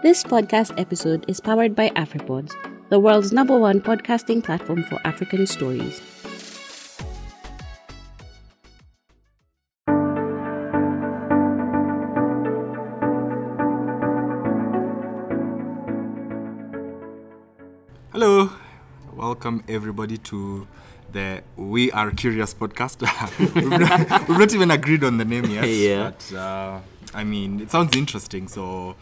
This podcast episode is powered by AfriPods, the world's number one podcasting platform for African stories. Hello, welcome everybody to the We Are Curious podcast. we've, not, we've not even agreed on the name yet. Yeah. But uh, I mean, it sounds interesting. So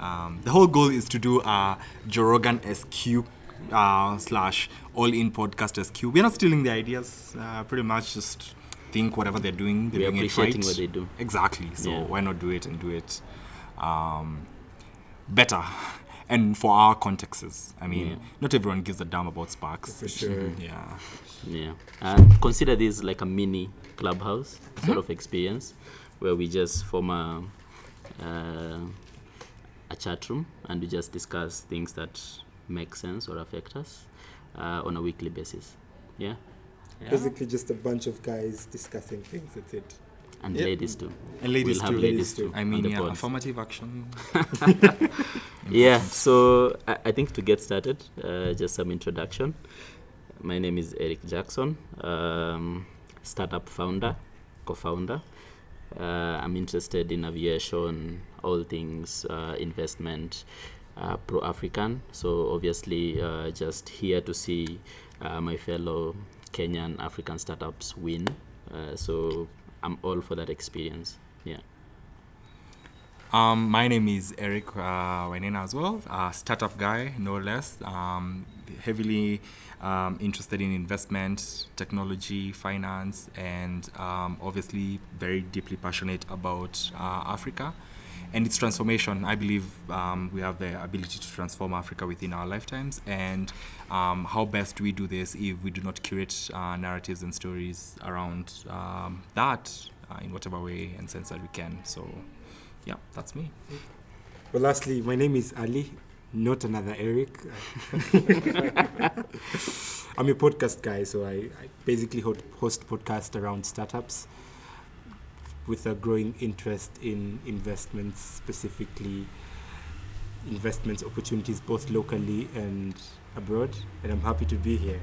um, the whole goal is to do a Joe Rogan SQ uh, slash All In Podcast SQ. We're not stealing the ideas. Uh, pretty much just think whatever they're doing, they're We're doing it appreciating right. what they do. Exactly. So Yeah. why not do it and do it um, better? And for our contexts, I mean, Yeah. not everyone gives a damn about SPACs. For sure. Yeah. Yeah. Uh, consider this like a mini clubhouse sort of experience where we just form a, uh, a chat room and we just discuss things that make sense or affect us uh, on a weekly basis. Yeah. Basically, just a bunch of guys discussing things. That's it. And Yep. ladies too. And ladies we'll have too. ladies too. too. I mean, the yeah, affirmative action. Yeah, so I, I think to get started, uh, just some introduction. My name is Eric Jackson, um, startup founder, co founder. Uh, I'm interested in aviation, all things uh, investment, uh, pro African. So, obviously, uh, just here to see uh, my fellow Kenyan African startups win. Uh, so, I'm all for that experience. Yeah. Um, my name is Eric uh, as well, uh, startup guy, no less. Um, heavily um, interested in investment, technology, finance, and um, obviously very deeply passionate about uh, Africa and its transformation. I believe um, we have the ability to transform Africa within our lifetimes. And um, how best we do this if we do not curate uh, narratives and stories around um, that uh, in whatever way and sense that we can? So, yeah, that's me. Well, lastly, my name is Ali, not another Eric. I'm a podcast guy, so I, I basically host podcasts around startups with a growing interest in investments, specifically investments opportunities both locally and abroad. And I'm happy to be here.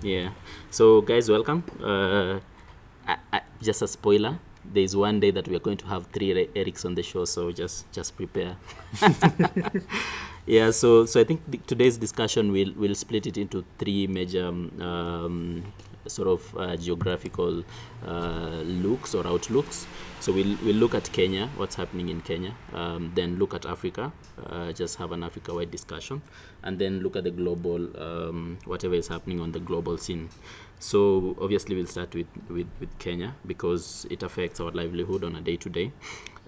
Yeah. So, guys, welcome. Uh, I, I, just a spoiler. There is one day that we are going to have three Erics on the show, so just just prepare. yeah. So so I think th- today's discussion will will split it into three major um, um, sort of uh, geographical uh, looks or outlooks. So we'll we'll look at Kenya, what's happening in Kenya, um, then look at Africa, uh, just have an Africa-wide discussion, and then look at the global um, whatever is happening on the global scene. So obviously we'll start with, with, with Kenya because it affects our livelihood on a day to day.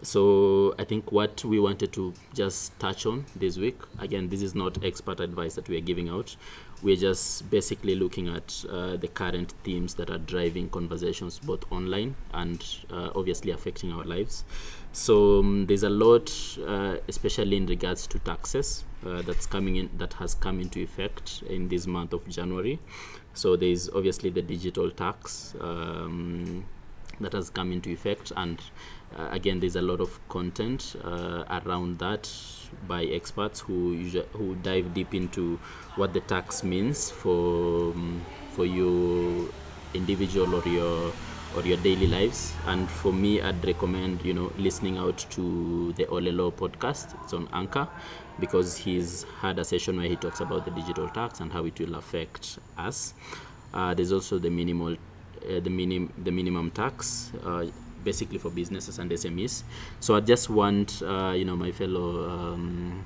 So I think what we wanted to just touch on this week, again, this is not expert advice that we are giving out. We're just basically looking at uh, the current themes that are driving conversations both online and uh, obviously affecting our lives. So um, there's a lot, uh, especially in regards to taxes, uh, that's coming in that has come into effect in this month of January. So there's obviously the digital tax um, that has come into effect, and uh, again, there's a lot of content uh, around that by experts who who dive deep into what the tax means for um, for your individual or your or your daily lives. And for me, I'd recommend you know listening out to the Olelo podcast. It's on Anchor because he's had a session where he talks about the digital tax and how it will affect us. Uh, there's also the minimal, uh, the minim, the minimum tax. Uh, basically for businesses and SMEs. So I just want uh, you know my fellow um,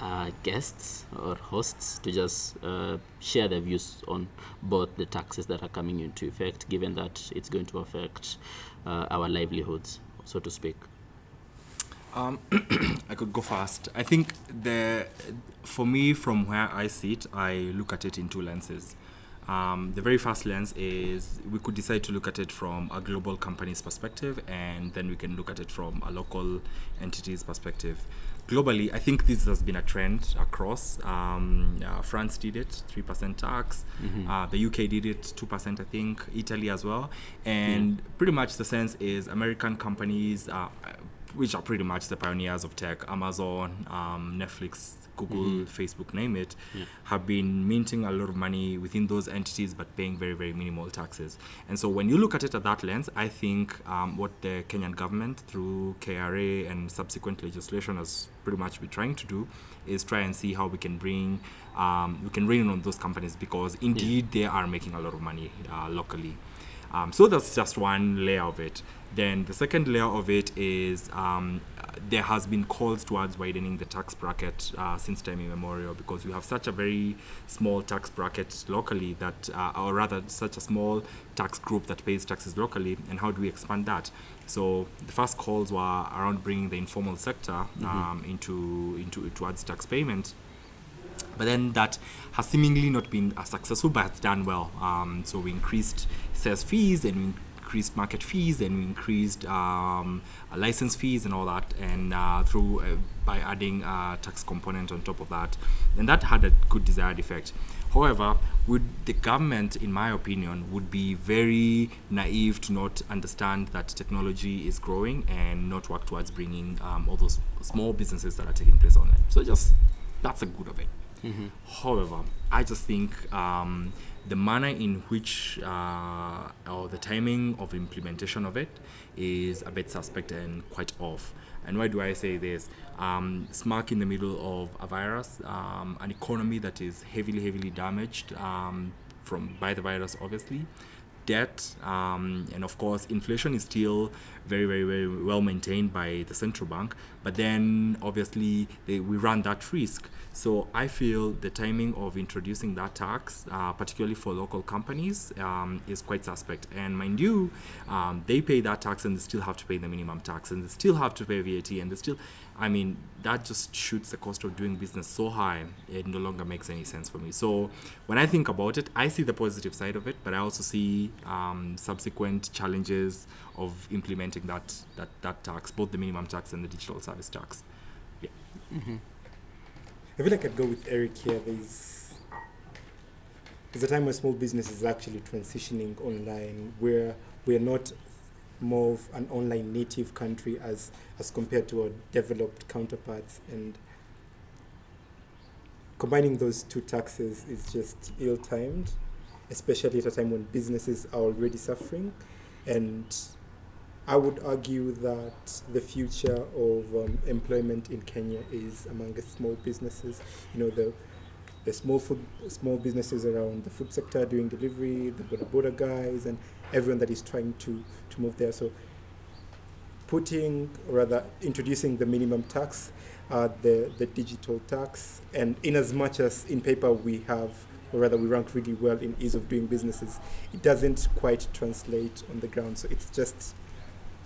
uh, guests or hosts to just uh, share their views on both the taxes that are coming into effect, given that it's going to affect uh, our livelihoods, so to speak. Um, I could go fast. I think the for me, from where I sit, I look at it in two lenses. Um, the very first lens is we could decide to look at it from a global company's perspective, and then we can look at it from a local entity's perspective. Globally, I think this has been a trend across. Um, uh, France did it, 3% tax. Uh, the UK did it, 2%, I think. Italy as well. And pretty much the sense is American companies uh, which are pretty much the pioneers of tech, Amazon, um, Netflix, Google, Mhm. Facebook, name it, Yeah. have been minting a lot of money within those entities but paying very, very minimal taxes. And so when you look at it at that lens, I think um, what the Kenyan government, through KRA and subsequent legislation, has pretty much been trying to do is try and see how we can bring um, we can rein in on those companies because indeed they are making a lot of money uh, locally. Um, so that's just one layer of it. Then the second layer of it is um, there has been calls towards widening the tax bracket uh, since time immemorial because we have such a very small tax bracket locally that, uh, or rather, such a small tax group that pays taxes locally. And how do we expand that? So the first calls were around bringing the informal sector um, into into towards tax payment but then that has seemingly not been as successful but it's done well um, so we increased sales fees and we increased market fees and we increased um, uh, license fees and all that and uh, through uh, by adding a tax component on top of that. And that had a good desired effect. However would the government in my opinion would be very naive to not understand that technology is growing and not work towards bringing um, all those small businesses that are taking place online. So just that's a good of it. Mhm. However, I just think um, the manner in which uh, or the timing of implementation of it is a bit suspect and quite off. And why do I say this? Um, smack in the middle of a virus, um, an economy that is heavily, heavily damaged um, from by the virus, obviously. Debt um, and of course inflation is still very, very, very well maintained by the central bank. But then obviously they, we run that risk. So I feel the timing of introducing that tax, uh, particularly for local companies, um, is quite suspect. And mind you, um, they pay that tax and they still have to pay the minimum tax and they still have to pay VAT and they still, I mean, that just shoots the cost of doing business so high, it no longer makes any sense for me. So when I think about it, I see the positive side of it, but I also see um, subsequent challenges of implementing that, that, that tax, both the minimum tax and the digital service tax. Mhm. I feel like I'd go with Eric here. There's there's a time where small business is actually transitioning online, where we're not more of an online native country as as compared to our developed counterparts, and combining those two taxes is just ill-timed, especially at a time when businesses are already suffering, and I would argue that the future of um, employment in Kenya is among the small businesses. You know, the the small food, small businesses around the food sector doing delivery, the boda boda guys, and everyone that is trying to to move there. So, putting or rather introducing the minimum tax, uh, the the digital tax, and in as much as in paper we have. Or rather, we rank really well in ease of doing businesses. It doesn't quite translate on the ground, so it's just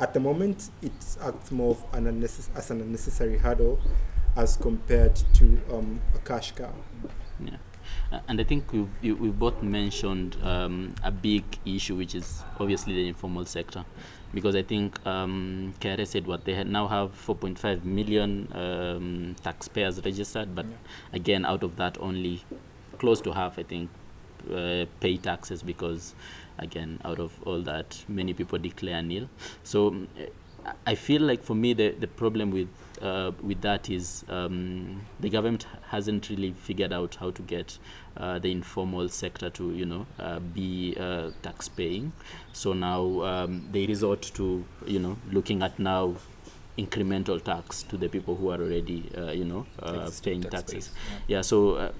at the moment it acts more of an unnecess- as an unnecessary hurdle as compared to um, a cash cow. Yeah. Uh, And I think we've, you, we've both mentioned um, a big issue, which is obviously the informal sector. Because I think um, KRA said what they had now have 4.5 million um, taxpayers registered, but Yeah. again, out of that, only close to half, I think, uh, pay taxes because, again, out of all that, many people declare nil. So mm, I- feel like for me, the, the problem with uh, with that is um, the government hasn't really figured out how to get uh, the informal sector to you know uh, be uh, tax paying. So now um, they resort to you know looking at now incremental tax to the people who are already uh, you know uh, paying tax taxes. base, Yeah, so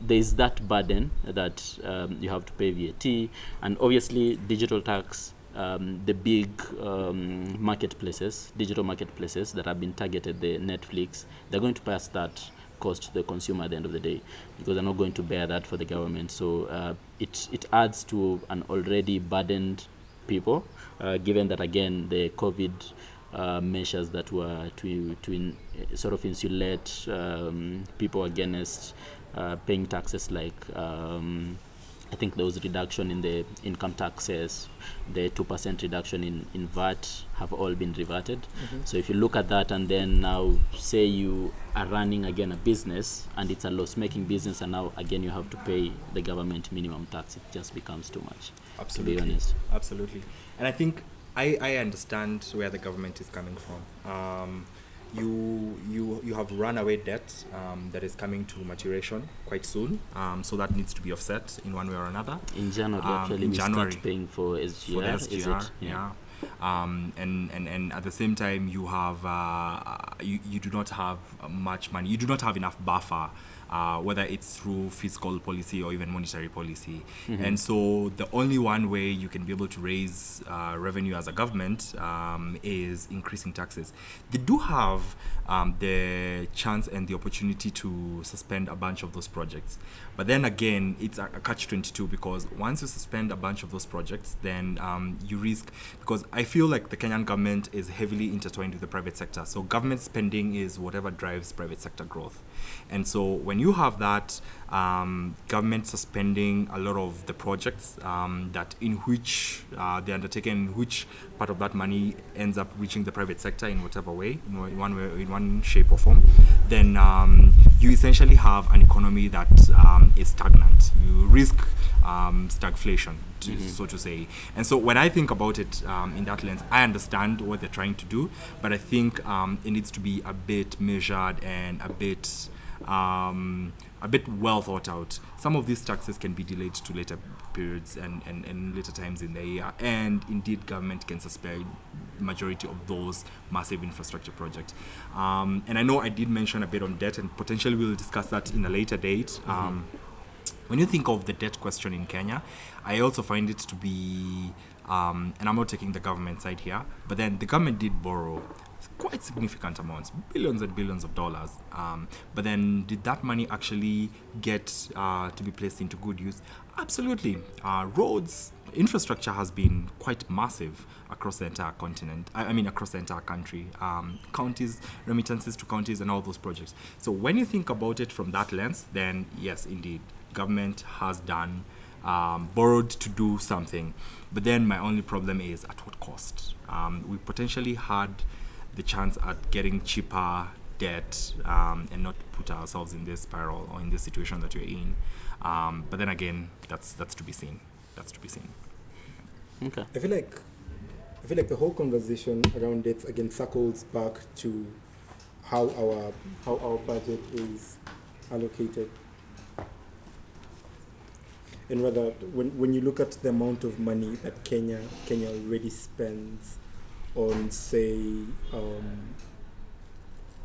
uh, there's that burden that um, you have to pay VAT, and obviously digital tax. Um, the big um, marketplaces, digital marketplaces that have been targeted, the Netflix, they're going to pass that cost to the consumer at the end of the day because they're not going to bear that for the government. So uh, it it adds to an already burdened people, uh, given that again the COVID uh, measures that were to to in, sort of insulate um, people against uh, paying taxes like. Um, I think there was reduction in the income taxes, the 2% reduction in, in VAT have all been reverted. So if you look at that and then now say you are running again a business and it's a loss making business and now again you have to pay the government minimum tax, it just becomes too much. Absolutely. honest. Absolutely. And I think I, I understand where the government is coming from. Um, you you you have runaway debt um, that is coming to maturation quite soon. Um, so that needs to be offset in one way or another. In January, Um, actually, in we January. start paying for SGR. for SGR, it? yeah. Um, and, and, and at the same time, you have uh, you, you do not have much money. You do not have enough buffer, uh, whether it's through fiscal policy or even monetary policy. And so the only one way you can be able to raise uh, revenue as a government um, is increasing taxes. They do have um, the chance and the opportunity to suspend a bunch of those projects. But then again, it's a, a catch 22 because once you suspend a bunch of those projects, then um, you risk, because I feel like the Kenyan government is heavily intertwined with the private sector. So government spending is whatever drives private sector growth. And so when you have that um, government suspending a lot of the projects um, that in which uh, they're undertaken, in which part of that money ends up reaching the private sector in whatever way, in one- way, in one shape or form, then um, you essentially have an economy that um, is stagnant. You risk um, stagflation, to, so to say. And so when I think about it um, in that lens, I understand what they're trying to do, but I think um, it needs to be a bit measured and a bit um, a bit well thought out. Some of these taxes can be delayed to later periods and, and, and later times in the year, and indeed, government can suspend majority of those massive infrastructure projects. Um, and I know I did mention a bit on debt, and potentially we'll discuss that in a later date. Um, when you think of the debt question in Kenya, I also find it to be, um, and I'm not taking the government side here, but then the government did borrow quite significant amounts, billions and billions of dollars. Um, but then, did that money actually get uh, to be placed into good use? Absolutely. Uh, roads, infrastructure has been quite massive across the entire continent. I, I mean, across the entire country. Um, counties, remittances to counties, and all those projects. So when you think about it from that lens, then yes, indeed, government has done um, borrowed to do something. But then my only problem is at what cost? Um, we potentially had the chance at getting cheaper debt um, and not put ourselves in this spiral or in this situation that we're in. Um, but then again, that's that's to be seen. That's to be seen. Okay. I feel like I feel like the whole conversation around it again circles back to how our how our budget is allocated. And rather when when you look at the amount of money that Kenya Kenya already spends on say um,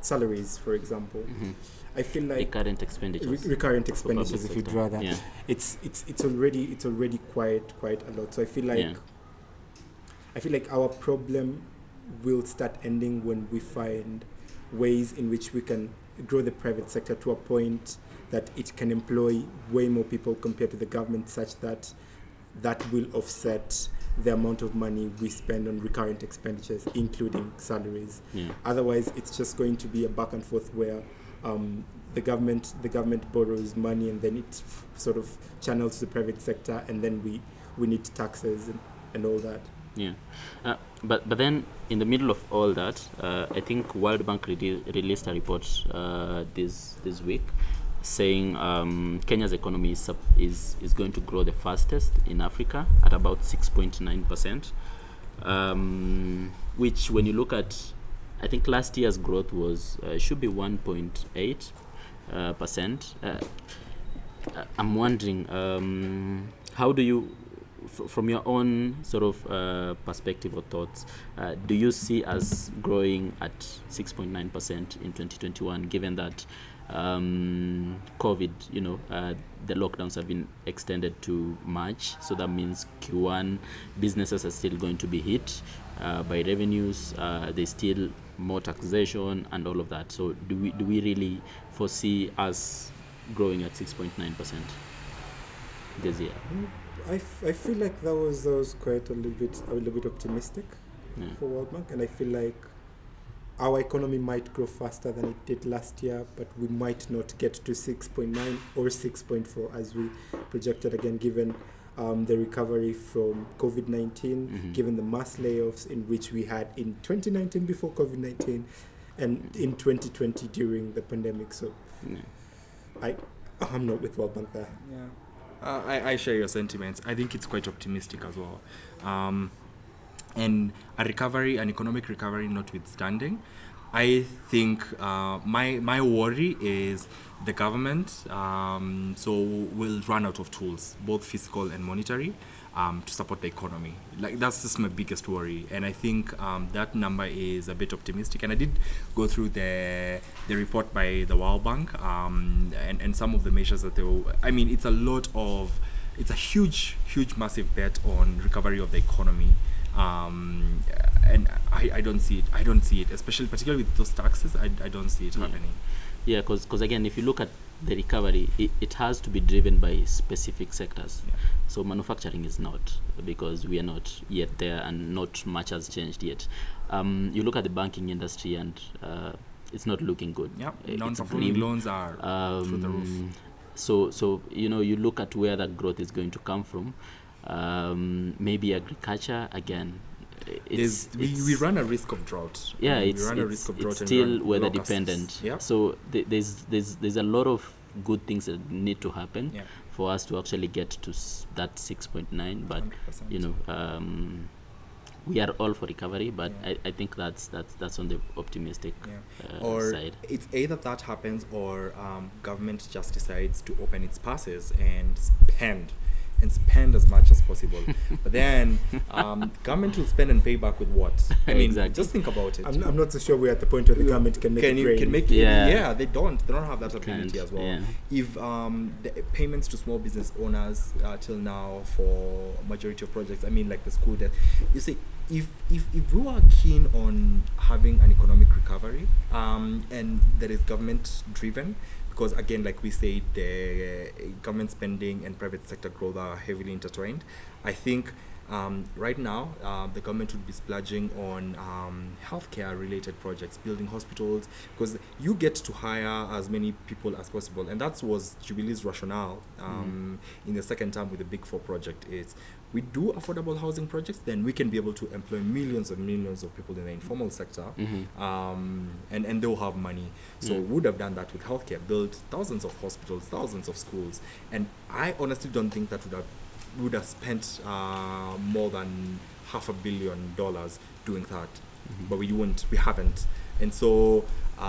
salaries for example, Mhm. I feel like Recurrent re- expenditures. recurrent expenditures if you sector. draw that Yeah. it's it's it's already it's already quite quite a lot. So I feel like Yeah. I feel like our problem will start ending when we find ways in which we can grow the private sector to a point that it can employ way more people compared to the government such that that will offset the amount of money we spend on recurrent expenditures including salaries. Yeah. otherwise it's just going to be a back and forth where um, the government the government borrows money and then it f- sort of channels to the private sector and then we we need taxes and, and all that. Yeah, uh, but but then in the middle of all that, uh, I think World Bank re- released a report uh, this this week saying um, Kenya's economy is, is is going to grow the fastest in Africa at about six point nine percent, um, which when you look at, I think last year's growth was uh, should be one point eight uh, percent. Uh, uh, I'm wondering um, how do you f- from your own sort of uh, perspective or thoughts, uh, do you see us growing at 6.9% in 2021, given that um, COVID, you know, uh, the lockdowns have been extended to March, so that means Q1 businesses are still going to be hit uh, by revenues. Uh, there's still more taxation and all of that. So do we do we really foresee us growing at 6.9% this year? I, f- I feel like that was that was quite a little bit a little bit optimistic Yeah. for World Bank, and I feel like our economy might grow faster than it did last year, but we might not get to 6.9 or 6.4 as we projected again, given um, the recovery from COVID 19, Mhm. given the mass layoffs in which we had in 2019 before COVID 19, and in 2020 during the pandemic. So Yeah. I I'm not with World Bank there. Yeah, uh, I, I share your sentiments. I think it's quite optimistic as well. Um, and a recovery, an economic recovery notwithstanding, I think uh, my my worry is the government. Um, so will run out of tools, both fiscal and monetary, um, to support the economy. Like that's just my biggest worry, and I think um, that number is a bit optimistic. And I did go through the the report by the World Bank um, and and some of the measures that they. Will, I mean, it's a lot of. It's a huge, huge, massive bet on recovery of the economy um, and I, I don't see it. I don't see it, especially particularly with those taxes. I, I don't see it Yeah. happening. Yeah, because again, if you look at the recovery, it, it has to be driven by specific sectors. Yeah. So manufacturing is not because we are not yet there, and not much has changed yet. Um, you look at the banking industry, and uh, it's not looking good. Yeah, non-performing loans are through the roof. Um, So, so you know, you look at where that growth is going to come from. Um, maybe agriculture again. It's, we, we run a risk of drought. yeah, Um, we it's, run a risk of drought and still weather locusts. dependent. Yeah. So th- there's there's there's a lot of good things that need to happen Yeah. for us to actually get to s- that 6.9. But 100%. you know, um, we are all for recovery, but Yeah. I, I think that's that's that's on the optimistic Yeah. uh, or side. it's either that happens or um, government just decides to open its passes and spend and spend as much as possible. But then um, government will spend and pay back with what? I mean Exactly. just think about it. I'm, I'm not so sure we're at the point where the government can make can it you can make Yeah. it yeah they don't. They don't have that ability Can't, as well. yeah. if um, the payments to small business owners uh, till now for majority of projects i mean like the school debt you see if if, if we are keen on having an economic recovery um, and that is government driven because again like we said the uh, government spending and private sector growth are heavily intertwined i think um, right now, uh, the government would be splurging on um, healthcare related projects, building hospitals, because you get to hire as many people as possible. And that was Jubilee's rationale um, in the second term with the Big Four project. Is we do affordable housing projects, then we can be able to employ millions and millions of people in the informal sector, Mhm. um, and, and they'll have money. So Mm. would have done that with healthcare, built thousands of hospitals, thousands of schools. And I honestly don't think that would have would have spent uh, more than half a billion dollars doing that, Mhm. but we won't, we haven't, and so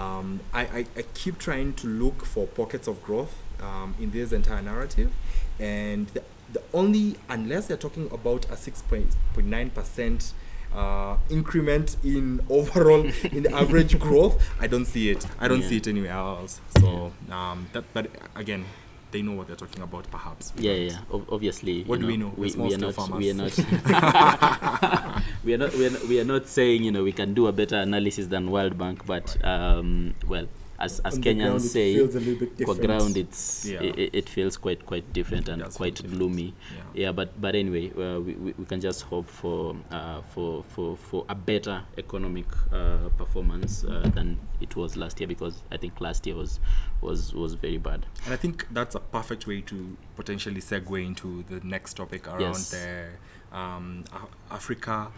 um, I, I, I keep trying to look for pockets of growth um, in this entire narrative, and the, the only unless they're talking about a six point nine percent. Uh, increment in overall in the average growth i don't see it i don't Yeah. see it anywhere else so um, that but again they know what they're talking about perhaps Yeah, yeah. yeah. Ob- obviously, What do we know, know? We, We're we are not. We are not. we are not. We are not. We are not saying you know we can do a better analysis than World Bank, but um, well, as as On ground, Kenyans say, feels a little bit for ground it's Yeah. it, it feels quite quite different and quite different. gloomy. yeah. Yeah, but but anyway, uh, we, we, we can just hope for uh, for for for a better economic uh, performance uh, than it was last year because I think last year was was was very bad. And I think that's a perfect way to potentially segue into the next topic around Yes. the um, Africa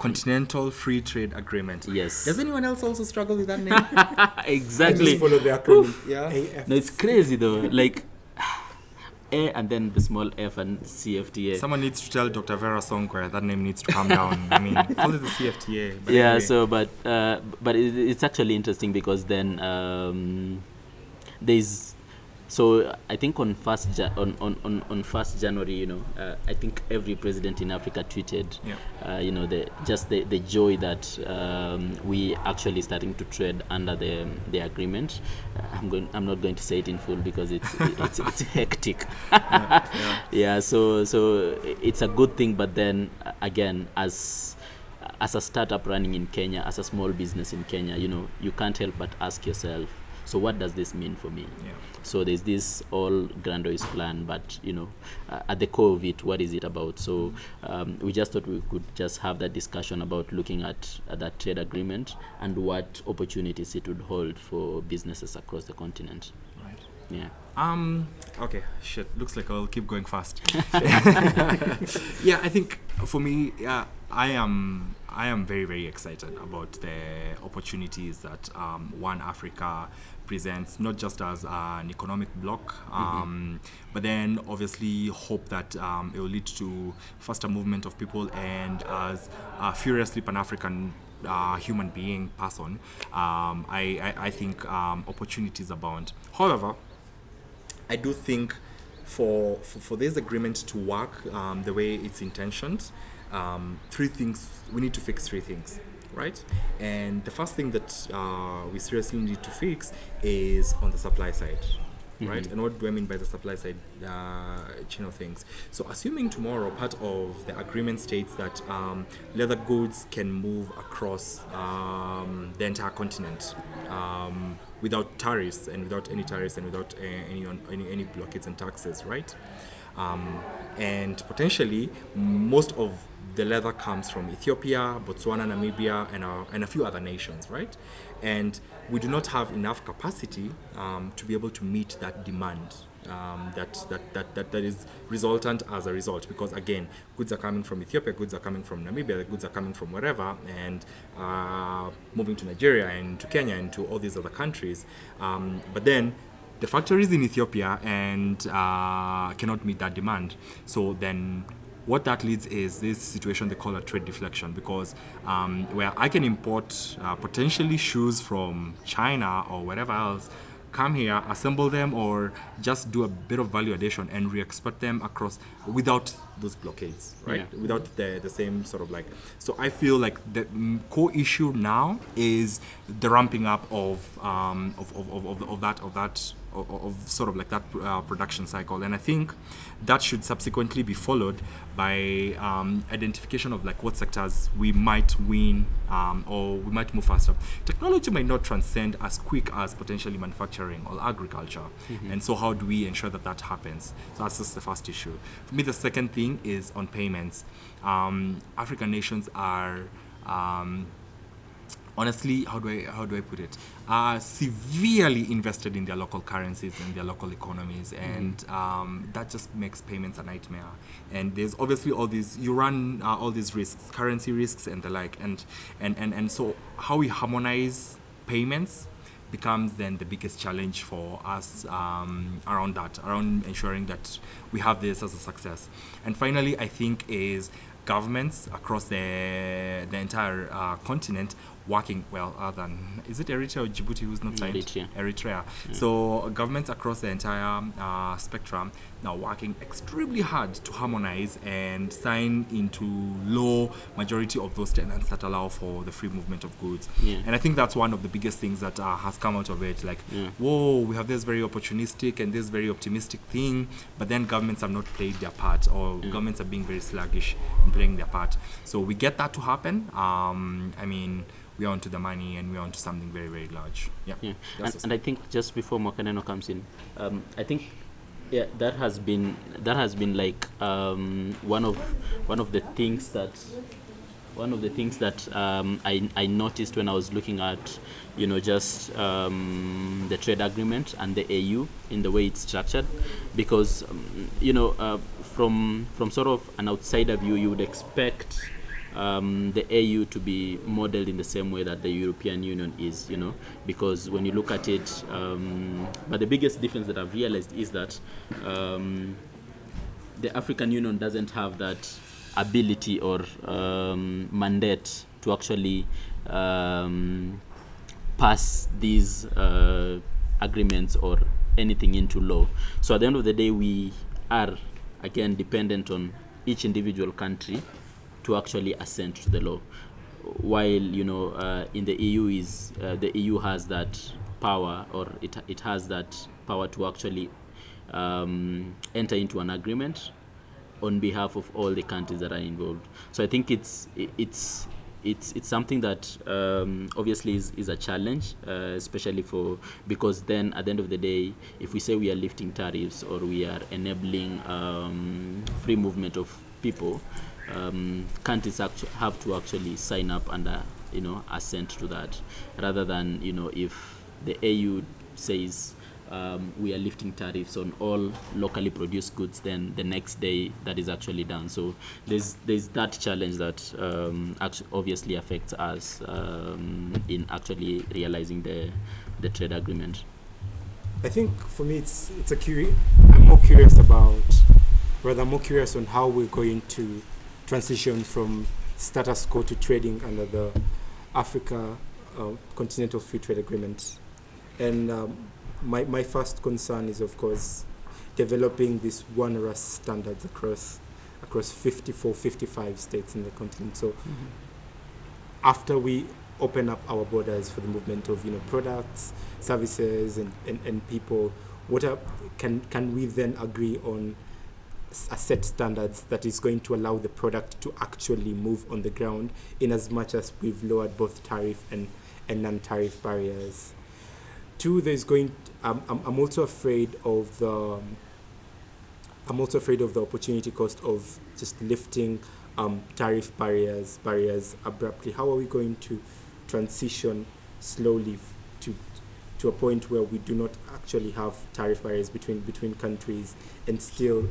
Continental Free Trade Agreement. Yes. Does anyone else also struggle with that name? Exactly. just follow the acronym. yeah. AF. No, it's crazy though. Like A and then the small F and CFTA. Someone needs to tell Dr. Vera Songwe that name needs to come down. I mean, call it the CFTA. But yeah. anyway. So, but uh, but it, it's actually interesting because then um, there's so I think on first ja- on, on, on, on first January, you know, uh, I think every president in Africa tweeted, Yeah. uh, you know, the just the, the joy that um, we actually starting to trade under the the agreement. Uh, I'm going. I'm not going to say it in full because it's it's it's hectic. yeah. yeah so so it's a good thing but then uh, again as as a startup running in kenya as a small business in kenya you know you can't help but ask yourself so what does this mean for me Yeah. So there's this all grandiose plan but you know uh, at the core of it what is it about so um, we just thought we could just have that discussion about looking at uh, that trade agreement and what opportunities it would hold for businesses across the continent Right. Yeah. Um. Okay. Shit. Looks like I'll keep going fast. yeah. I think for me, yeah, I am. I am very very excited about the opportunities that um, One Africa presents, not just as an economic bloc, um, but then obviously hope that um, it will lead to faster movement of people and as a furiously Pan African uh, human being person, um, I, I, I think um, opportunities abound. However, I do think for, for, for this agreement to work um, the way it's intentioned, um, three things, we need to fix three things, right? And the first thing that uh, we seriously need to fix is on the supply side, right? And what do I mean by the supply side uh, chain of things? So, assuming tomorrow part of the agreement states that um, leather goods can move across um, the entire continent um, without tariffs and without any tariffs and without uh, any, any any blockades and taxes, right? Um, and potentially most of the leather comes from Ethiopia, Botswana, Namibia, and, uh, and a few other nations, right? And we do not have enough capacity um, to be able to meet that demand um, that, that, that, that, that is resultant as a result. Because again goods are coming from ethiopia goods are coming from namibia the goods are coming from wherever and uh, moving to nigeria and to kenya and to all these other countries. Um, but then the factories in ethiopia and uh, cannot meet that demand. So then what that leads is this situation they call a trade deflection because um, where I can import uh, potentially shoes from China or wherever else, come here, assemble them, or just do a bit of value addition and re-export them across without those blockades, right? Yeah. Without the, the same sort of like. So I feel like the mm, core issue now is the ramping up of um, of, of, of, of, of that of that of, of sort of like that uh, production cycle and i think that should subsequently be followed by um, identification of like what sectors we might win um, or we might move faster. Technology might not transcend as quick as potentially manufacturing or agriculture. And so how do we ensure that that happens? So that's just the first issue. For me the second thing is on payments. Um, african nations are um, honestly, how do I how do I put it? Are severely invested in their local currencies and their local economies, and um, that just makes payments a nightmare. And there's obviously all these you run uh, all these risks, currency risks and the like, and and and and so how we harmonize payments becomes then the biggest challenge for us um, around that, around ensuring that we have this as a success. And finally, I think is governments across the the entire uh, continent working well other than is it Eritrea or Djibouti who's not signed Eritrea. Eritrea. So governments across the entire uh, spectrum now working extremely hard to harmonize and sign into law majority of those tenants that allow for the free movement of goods. Yeah. And I think that's one of the biggest things that uh, has come out of it. Like, Yeah. whoa, we have this very opportunistic and this very optimistic thing, but then governments have not played their part, or governments are being very sluggish in playing their part. So we get that to happen. Um, I mean, we're onto the money and we're onto something very, very large. Yeah. Yeah, and, and I think just before Mwakaneno comes in, um, I think yeah that has been that has been like um, one of one of the things that one of the things that um, I, I noticed when I was looking at you know just um, the trade agreement and the AU in the way it's structured because um, you know uh, from from sort of an outsider view you would expect um, the AU to be modeled in the same way that the European Union is, you know, because when you look at it, um, but the biggest difference that I've realized is that um, the African Union doesn't have that ability or um, mandate to actually um, pass these uh, agreements or anything into law. So at the end of the day, we are again dependent on each individual country to actually assent to the law. While you know uh, in the EU is uh, the EU has that power or it it has that power to actually um, enter into an agreement on behalf of all the countries that are involved. So I think it's it's it's it's something that um, obviously is, is a challenge, uh, especially for because then at the end of the day, if we say we are lifting tariffs or we are enabling um, free movement of people, um, countries actu- have to actually sign up and uh, you know assent to that, rather than you know if the AU says um, we are lifting tariffs on all locally produced goods, then the next day that is actually done. So there's there's that challenge that um, obviously affects us um, in actually realizing the the trade agreement. I think for me, it's it's a curi- I'm more curious about, rather more curious on how we're going to transition from status quo to trading under the Africa uh, Continental Free Trade Agreement. And um, my my first concern is, of course, developing these onerous standards across across 54, 55 states in the continent. So after we open up our borders for the movement of you know products, services, and, and, and people, what are, can can we then agree on a set standards that is going to allow the product to actually move on the ground, in as much as we've lowered both tariff and and non-tariff barriers. Two, there's going. Um, I'm I'm also afraid of the. um, I'm also afraid of the opportunity cost of just lifting um, tariff barriers barriers abruptly. How are we going to transition slowly to to a point where we do not actually have tariff barriers between between countries and still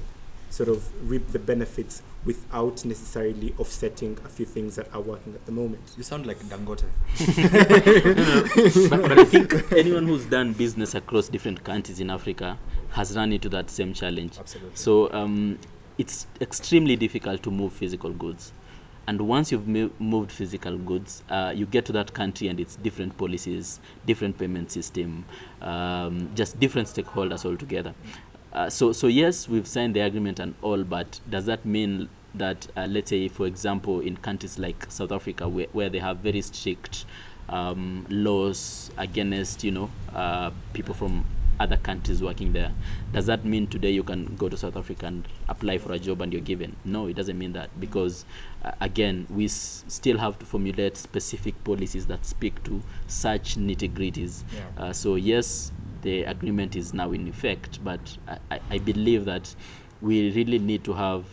sort of reap the benefits without necessarily offsetting a few things that are working at the moment. You sound like Dangote. but, but I think anyone who's done business across different countries in Africa has run into that same challenge. Absolutely. So um, it's extremely difficult to move physical goods. And once you've mo- moved physical goods, uh, you get to that country and it's different policies, different payment system, um, just different stakeholders altogether. Uh, so, so yes, we've signed the agreement and all, but does that mean that, uh, let's say, for example, in countries like South Africa, where, where they have very strict um, laws against, you know, uh, people from other countries working there. Does that mean today you can go to South Africa and apply for a job and you're given? No, it doesn't mean that because, uh, again, we s- still have to formulate specific policies that speak to such nitty gritties. Yeah. Uh, so, yes, the agreement is now in effect, but I, I, believe that we really need to have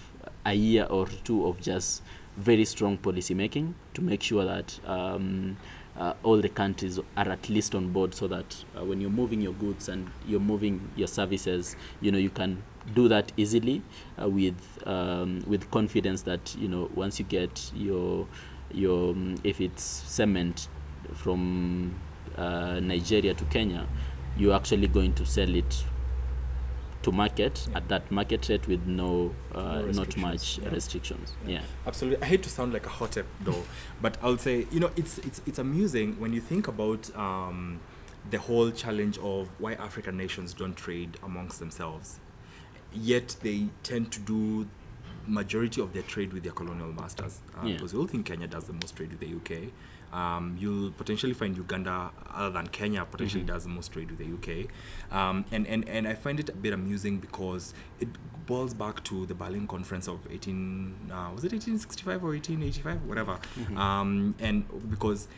a year or two of just very strong policy making to make sure that um, uh, all the countries are at least on board so that uh, when you're moving your goods and you're moving your services, you know, you can do that easily uh, with um, with confidence that you know once you get your your um, if it's cement from uh, Nigeria to Kenya, you're actually going to sell it to market Yeah. at that market rate with no, uh, No not much restrictions, yeah. restrictions. Yeah. Absolutely. I hate to sound like a hot hotep though, but I'll say, you know, it's it's it's amusing when you think about um, the whole challenge of why African nations don't trade amongst themselves. Yet they tend to do majority of their trade with their colonial masters. Uh, Yeah. Because you'll think Kenya does the most trade with the UK. Um, you'll potentially find Uganda, other than Kenya, potentially Mhm. does the most trade with the UK. Um, and, and, and I find it a bit amusing because it boils back to the Berlin Conference of 18, uh, was it 1865 or 1885? Whatever. Mhm. Um, and because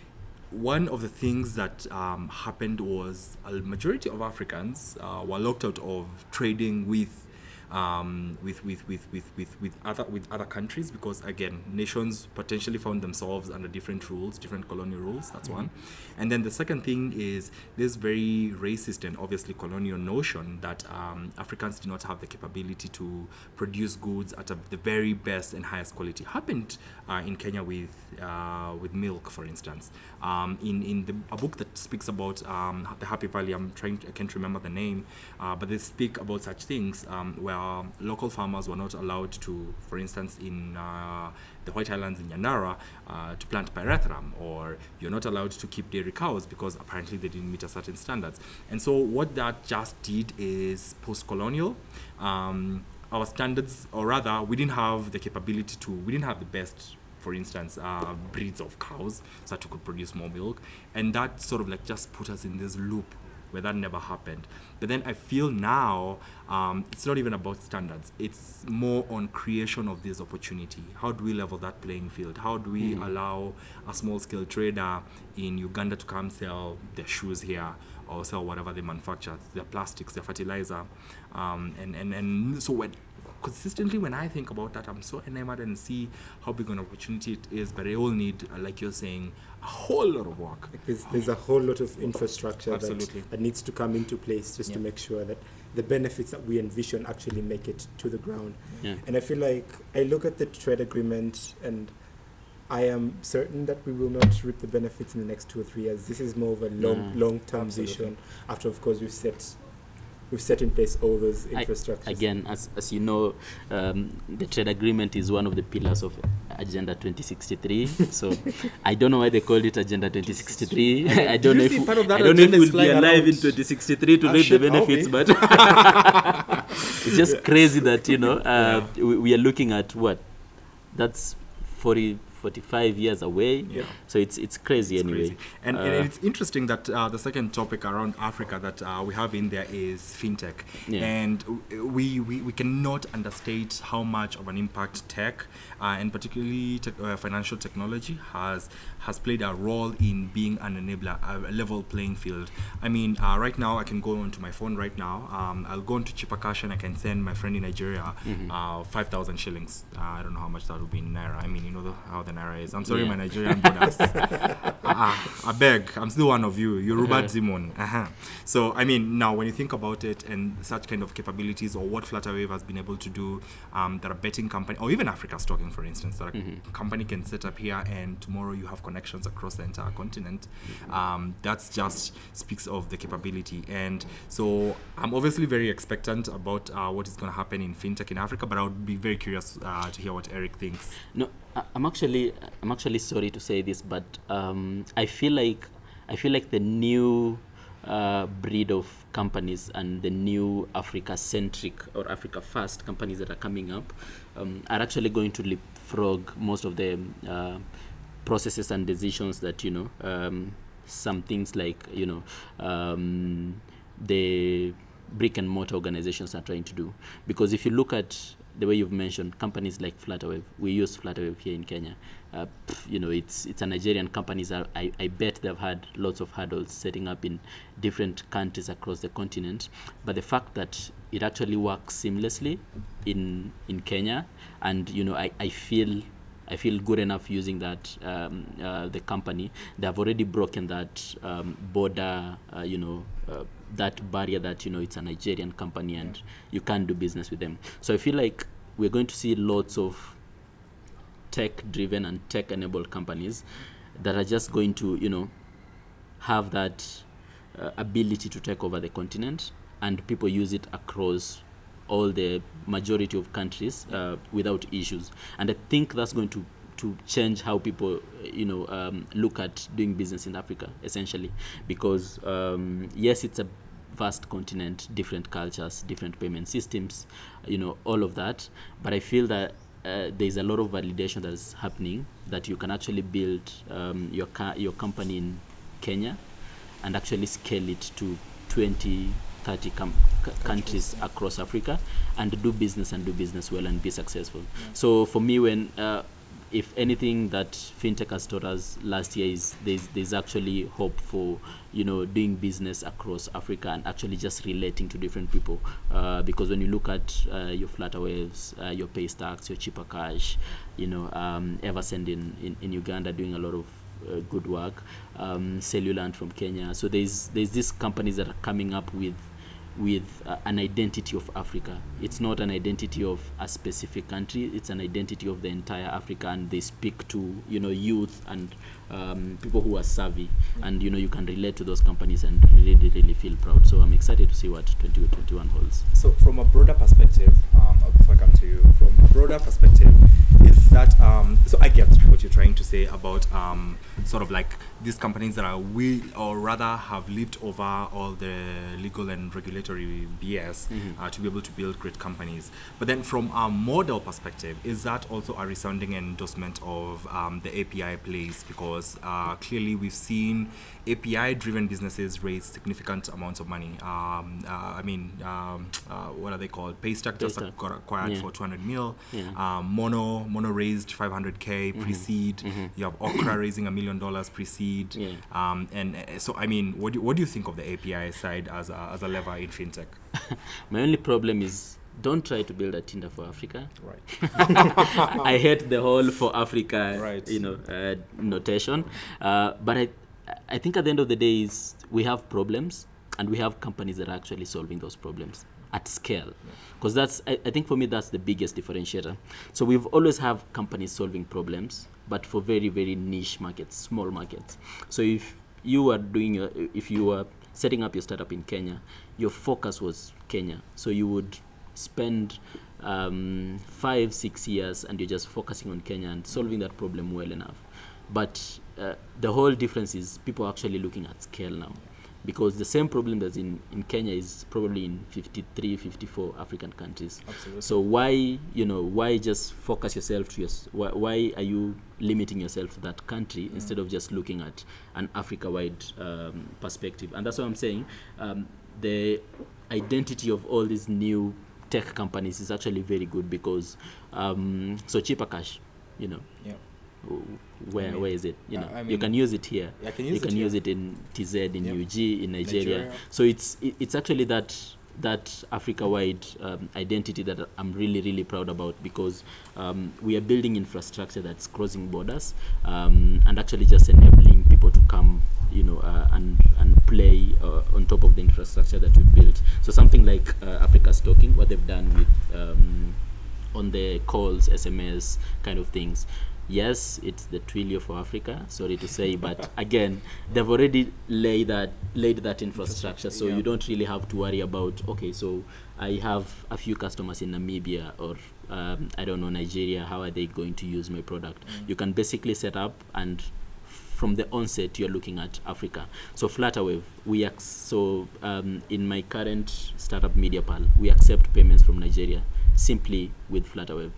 one of the things that um, happened was a majority of Africans uh, were locked out of trading with um, with, with, with, with, with, with other with other countries because again nations potentially found themselves under different rules different colonial rules. That's one. And then the second thing is this very racist and obviously colonial notion that um, Africans do not have the capability to produce goods at a, the very best and highest quality. Happened uh, in Kenya with uh, with milk for instance um, in in the, a book that speaks about um, the Happy Valley I'm trying to, I can't remember the name uh, but they speak about such things um, where local farmers were not allowed to for instance in uh, the White Highlands in Yanara, uh, to plant pyrethrum or you're not allowed to keep dairy cows because apparently they didn't meet a certain standards. And so what that just did is post-colonial um, our standards or rather we didn't have the capability to we didn't have the best for instance uh, breeds of cows so that we could produce more milk. And that sort of like just put us in this loop where that never happened. But then i feel now um, it's not even about standards. It's more on creation of this opportunity. How do we level that playing field? How do we Mhm. allow a small scale trader in uganda to come sell their shoes here or sell whatever they manufacture their plastics their fertilizer? Um, and, and, and so when consistently when I think about that, I'm so enamored and see how big an opportunity it is. But they all need, uh, like you're saying, a whole lot of work. There's, there's a whole lot of infrastructure that, that needs to come into place just to make sure that the benefits that we envision actually make it to the ground. Yeah. And I feel like I look at the trade agreement and I am certain that we will not reap the benefits in the next two or three years. This is more of a long, No. long term Absolutely. vision. After, of course, we've set we've set in place all those infrastructures. Again, as, as you know, um, the trade agreement is one of the pillars of Agenda 2063. so I don't know why they called it Agenda 2063. I don't you know if part of that I don't know if we'll be alive in 2063 to Ah, reap the benefits, but it's just crazy that you know uh, we, we are looking at what that's 40 45 years away Yeah. so it's it's crazy It's anyway crazy. And, Uh, and it's interesting that uh, the second topic around Africa that uh, we have in there is fintech. Yeah. And we, we, we cannot understate how much of an impact tech, uh, and particularly tech, uh, financial technology, has has played a role in being an enabler, a level playing field. I mean, uh, right now, I can go onto my phone right now. Um, I'll go into Chipper Cash and I can send my friend in Nigeria Mm-hmm. uh, 5,000 shillings. Uh, I don't know how much that would be in Naira. I mean, you know the, how the Naira is. I'm sorry, Yeah. my Nigerian brothers. Ah, I beg. I'm still one of you. You're Robert Uh-huh. Zimon. Uh-huh. So, I mean, now when you think about it and such kind of capabilities or what Flutterwave has been able to do, um, that a betting company, or even Africa's Talking, for instance, that a Mm-hmm. company can set up here and tomorrow you have connections across the entire continent, um, that's just speaks of the capability. And so I'm obviously very expectant about uh, what is going to happen in fintech in Africa, but I would be very curious uh, to hear what Eric thinks. No, I'm actually I'm actually sorry to say this, but um, I feel like I feel like the new uh, breed of companies and the new Africa-centric or Africa-first companies that are coming up um, are actually going to leapfrog most of the uh, processes and decisions that you know um, some things like you know um, the brick and mortar organizations are trying to do because if you look at the way you've mentioned companies like Flutterwave, we use Flutterwave here in Kenya. Uh, you know, it's it's a Nigerian company. I, I bet they've had lots of hurdles setting up in different countries across the continent. But the fact that it actually works seamlessly in in Kenya, and you know, I, I feel I feel good enough using that um, uh, the company. They have already broken that um, border, uh, you know, uh, that barrier that you know it's a Nigerian company and you can't do business with them. So I feel like we're going to see lots of tech-driven and tech-enabled companies that are just going to, you know, have that uh, ability to take over the continent, and people use it across all the majority of countries uh, without issues. And I think that's going to to change how people, you know, um, look at doing business in Africa, essentially, because um, yes, it's a vast continent, different cultures, different payment systems, you know, all of that. But I feel that uh, there's a lot of validation that is happening that you can actually build um, your ca- your company in Kenya and actually scale it to 20 30 com- c- countries across Africa and do business and do business well and be successful. So for me, when uh, if anything that fintech has taught us last year is there's there's actually hope for you know doing business across Africa and actually just relating to different people uh, because when you look at uh, your Flutterwaves, uh, your Paystacks, your Chipper Cash, you know um, Eversend in, in in Uganda doing a lot of uh, good work, um, Cellulant from Kenya. So there's there's these companies that are coming up with with uh, an identity of Africa. It's not an identity of a specific country. It's an identity of the entire Africa, and they speak to you know youth and um, people who are savvy, and you know you can relate to those companies and really really feel proud. So I'm excited to see what 2021 holds. So, from a broader perspective, um, before I come to you, from a broader perspective, is that um, so I get what you're trying to say about um, sort of like these companies that are we or rather have leaped over all the legal and regulatory BS uh, to be able to build great companies. But then, from a model perspective, is that also a resounding endorsement of um, the API plays? Because uh, clearly we've seen API-driven businesses raise significant amounts of money. Um, uh, I mean, um, uh, what are they called? Paystack just Paystack. got acquired Yeah. for 200 mil. Yeah. Um, Mono Mono raised 500k pre-seed. You have Okra raising a million dollars pre-seed. Yeah. Um, and uh, so, I mean, what do, what do you think of the API side as a, as a lever in fintech? My only problem is don't try to build a Tinder for Africa. Right. I hate the whole for Africa, Right. you know, uh, notation. Uh, but I, I think at the end of the day, is we have problems, and we have companies that are actually solving those problems at scale. Because that's, I, I think for me, that's the biggest differentiator. So we've always have companies solving problems, but for very, very niche markets, small markets. So if you are doing, your, if you are setting up your startup in Kenya, your focus was Kenya. So you would spend um, five, six years and you're just focusing on Kenya and solving that problem well enough. But uh, the whole difference is people are actually looking at scale now. Because the same problem that's in, in Kenya is probably in 53, 54 African countries. Absolutely. So why, you know, why just focus yourself to your, why, why are you limiting yourself to that country instead of just looking at an Africa-wide um, perspective? And that's what I'm saying. Um, the identity of all these new tech companies is actually very good because, um, so chipper cash, you know, Yeah. where, mean, where is it? You know, I mean, you can use it here. I can you use it can use it in TZ, in Yep. UG, in Nigeria. Nigeria. So it's it, it's actually that that Africa-wide um, identity that I'm really really proud about because um, we are building infrastructure that's crossing borders um, and actually just enabling people to come, you know, uh, and and play uh, on top of the infrastructure that we've built. So something like uh, Africa's Talking, what they've done with um, on the calls, SMS kind of things. Yes, it's the Twilio for Africa. Sorry to say, but again, they've already laid that laid that infrastructure, so yeah. you don't really have to worry about. Okay, so I have a few customers in Namibia or um, I don't know Nigeria. How are they going to use my product? You can basically set up and from the onset you're looking at Africa. So Flutterwave, we ac- so um, in my current startup MediaPal, we accept payments from Nigeria simply with Flutterwave.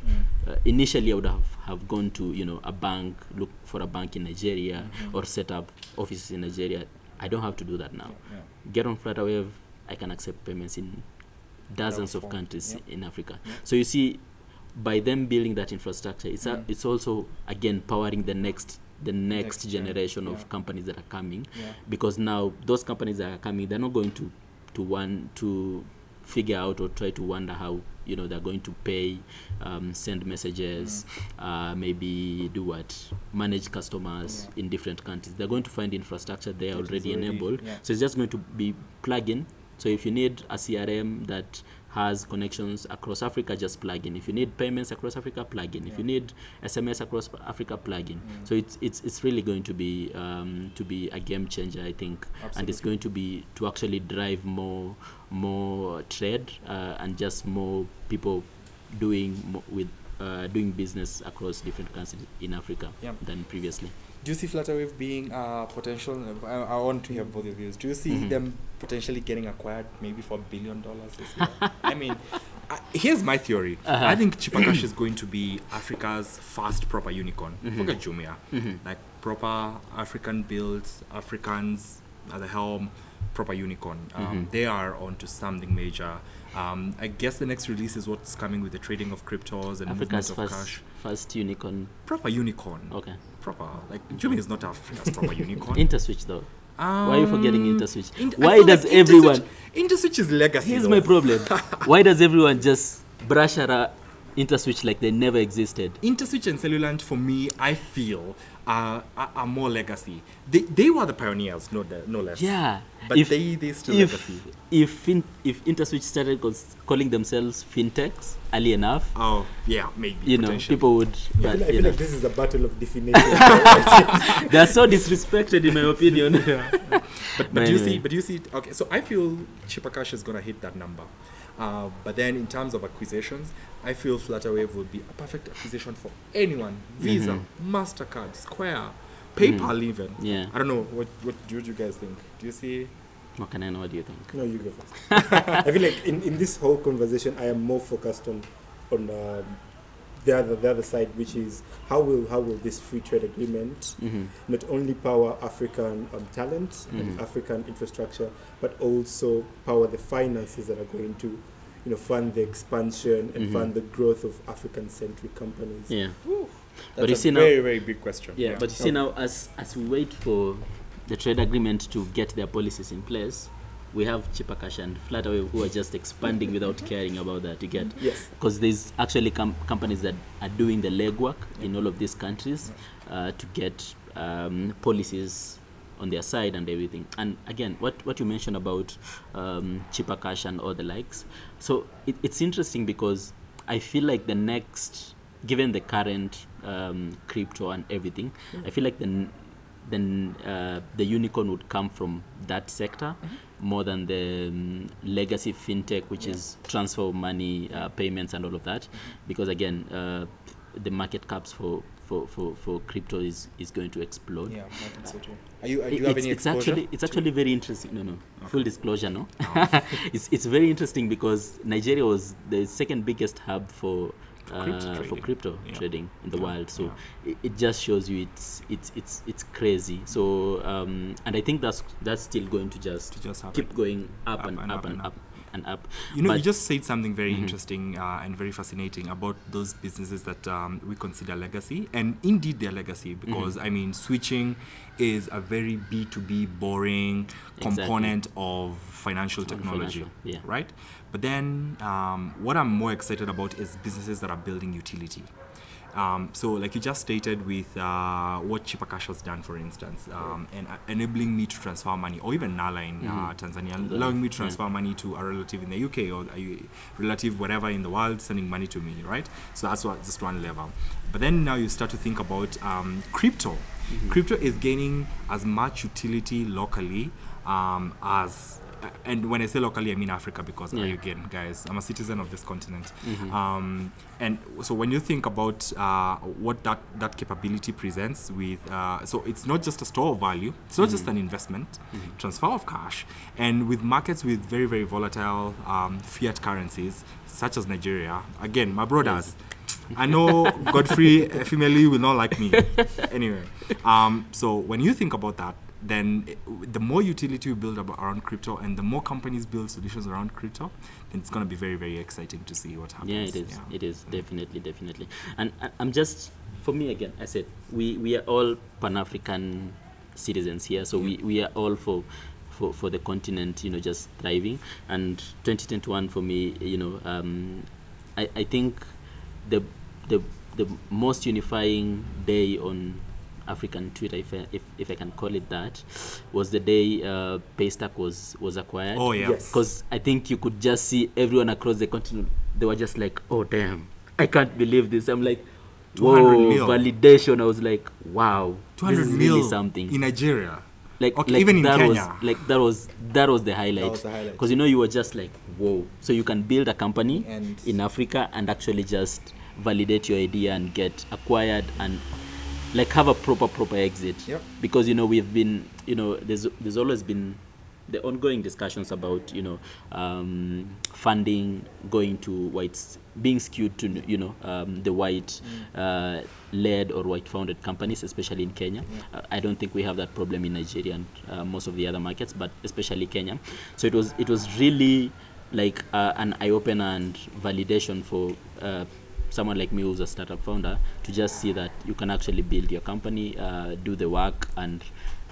Uh, initially, I would have, have gone to you know a bank, look for a bank in Nigeria, or set up offices in Nigeria. I don't have to do that now. Yeah. Get on Flutterwave, I can accept payments in dozens of countries in Africa. So you see, by them building that infrastructure, it's a, Mm. it's also again powering the next the next, Next gen, generation of companies that are coming because now those companies that are coming they're not going to to want to figure out or try to wonder how you know they're going to pay um, send messages Mm. uh, maybe do what manage customers Yeah. in different countries they're going to find infrastructure there already, already- enabled yeah. so it's just going to be plug in so if you need a crm that has connections across africa just plug in if you need payments across africa plug in if you need sms across africa plug in Mm. so it's it's it's really going to be um, to be a game changer i think. And it's going to be to actually drive more more trade uh, and just more people doing with uh, doing business across different countries in africa Yeah. than previously Do you see Flutterwave being a potential? I, I want to hear both of views. Do you see Mhm. them potentially getting acquired maybe for a billion dollars this year? I mean, I, here's my theory. Uh-huh. I think Chipper Cash is going to be Africa's first proper unicorn. Mhm. Forget Jumia. Mhm. Like proper African built, Africans at the helm, proper unicorn. Um, Mhm. They are onto something major. Um, I guess the next release is what's coming with the trading of cryptos and movement of cash. First unicorn Proper unicorn. okay Proper. Like Jumia is not Africa's proper unicorn. interswitch though why are you forgetting Um, interswitch Int- I why does like everyone Interswitch, Interswitch is legacy. here's though. my problem why does everyone just brush around interswitch like they never existed Interswitch and Cellulant, for me, I feel are, are, are more legacy. They, they were the pioneers, no, no less. Yeah. But if, they, they still if, legacy. If, fin- if InterSwitch started calling themselves fintechs early enough, Oh, yeah, maybe. you know, people would. I But, feel, I you feel know, like this is a battle of definition. they are so disrespected, in my opinion. But, but But do you see? But do you see? Okay, so I feel Chipper Cash is gonna hit that number. Uh, but then in terms of acquisitions, I feel Flutterwave would be a perfect acquisition for anyone. Visa, Mastercard, Square, PayPal, even. yeah. I don't know. What what do you guys think? Do you see? What can I know? What do you think? no, you go first. I feel like in, in this whole conversation, I am more focused on on um, the other the other side, which is how will how will this free trade agreement Mm-hmm. not only power African um, talent Mhm. and African infrastructure, but also power the finances that are going to, you know, fund the expansion and Mhm. fund the growth of African-centric companies. Yeah. That's you a see now- very very big question. Yeah, but you see now, as as we wait for the trade agreement to get their policies in place, we have chipper cash and Flutterwave who are just expanding without caring about that. You get Yes. because there's actually com- companies that are doing the legwork in all of these countries uh, to get um, policies on their side and everything. And again, what, what you mentioned about um, chipper cash and all the likes. So it, it's interesting because I feel like the next, given the current um, crypto and everything, I feel like the then uh, the unicorn would come from that sector more than the um, legacy fintech, which is transfer of money, uh, payments, and all of that. Because again, uh, the market caps for, for, for, for crypto is, is going to explode. Yeah, I think so too. Are you? Do It- you have it's, any it's actually it's actually very interesting. No, no, full disclosure, no. it's it's very interesting because Nigeria was the second biggest hub for. Uh, crypto for crypto Yeah. trading in the world, so it, it just shows you it's it's it's it's crazy. So um, and I think that's that's still going to just, To just keep going up, Up and, and up up and and up up. And up. You know, you just said something very Mhm. interesting uh, and very fascinating about those businesses that um, we consider legacy, and indeed they're legacy because I mean, switching is a very B two B boring Exactly. component of financial technology, financial, yeah. right? But then, um, what I'm more excited about is businesses that are building utility. Um, so, like you just stated with uh, what Chipper Cash has done, for instance, um, and uh, enabling me to transfer money, or even Nala in uh, Tanzania, The- allowing me to yeah. transfer money to a relative in the UK or a relative whatever in the world sending money to me, right? So that's what, just one level. But then now you start to think about um, crypto. Crypto is gaining as much utility locally um, as and when I say locally, I mean Africa because Yeah. again, guys, I'm a citizen of this continent. Mhm. Um, and so when you think about uh, what that, that capability presents with, uh, so it's not just a store of value, it's not just an investment, transfer of cash, and with markets with very, very volatile um, fiat currencies, such as Nigeria, again, my brothers. I know Godfrey female will not like me. anyway, um, so when you think about that, then it- the more utility we build around crypto and the more companies build solutions around crypto, then it's going to be very, very exciting to see what happens. Yeah, it is. It is definitely, definitely. And I, I'm just, for me again, I said we we are all Pan African citizens here, so we we are all for. For, for the continent, you know, just thriving, and 2021 for me, you know, um, I, I think the the the most unifying day on African Twitter, if I, if, if I can call it that, was the day uh, Paystack was was acquired Oh, yeah. Yes. because I think you could just see everyone across the continent. They were just like, "Oh damn, I can't believe this." I'm like, "Whoa, mil. validation!" I was like, "Wow, 200 this is really something." in Nigeria. like, okay, like even in that Kenya. was like that was that was the highlight. was the highlight. Because you know you were just like, "Whoa!" So you can build a company And- in Africa and actually just validate your idea and get acquired and like have a proper proper exit. Yep. because you know we've been you know there's there's always been the ongoing discussions about you know um, funding going to whites being skewed to you know um, the white uh, led or white founded companies especially in Kenya. Uh, I don't think we have that problem in Nigeria and uh, most of the other markets but especially Kenya. So it was it was really like uh, an eye opener and validation for uh, someone like me who's a startup founder to just see that you can actually build your company, uh, do the work, and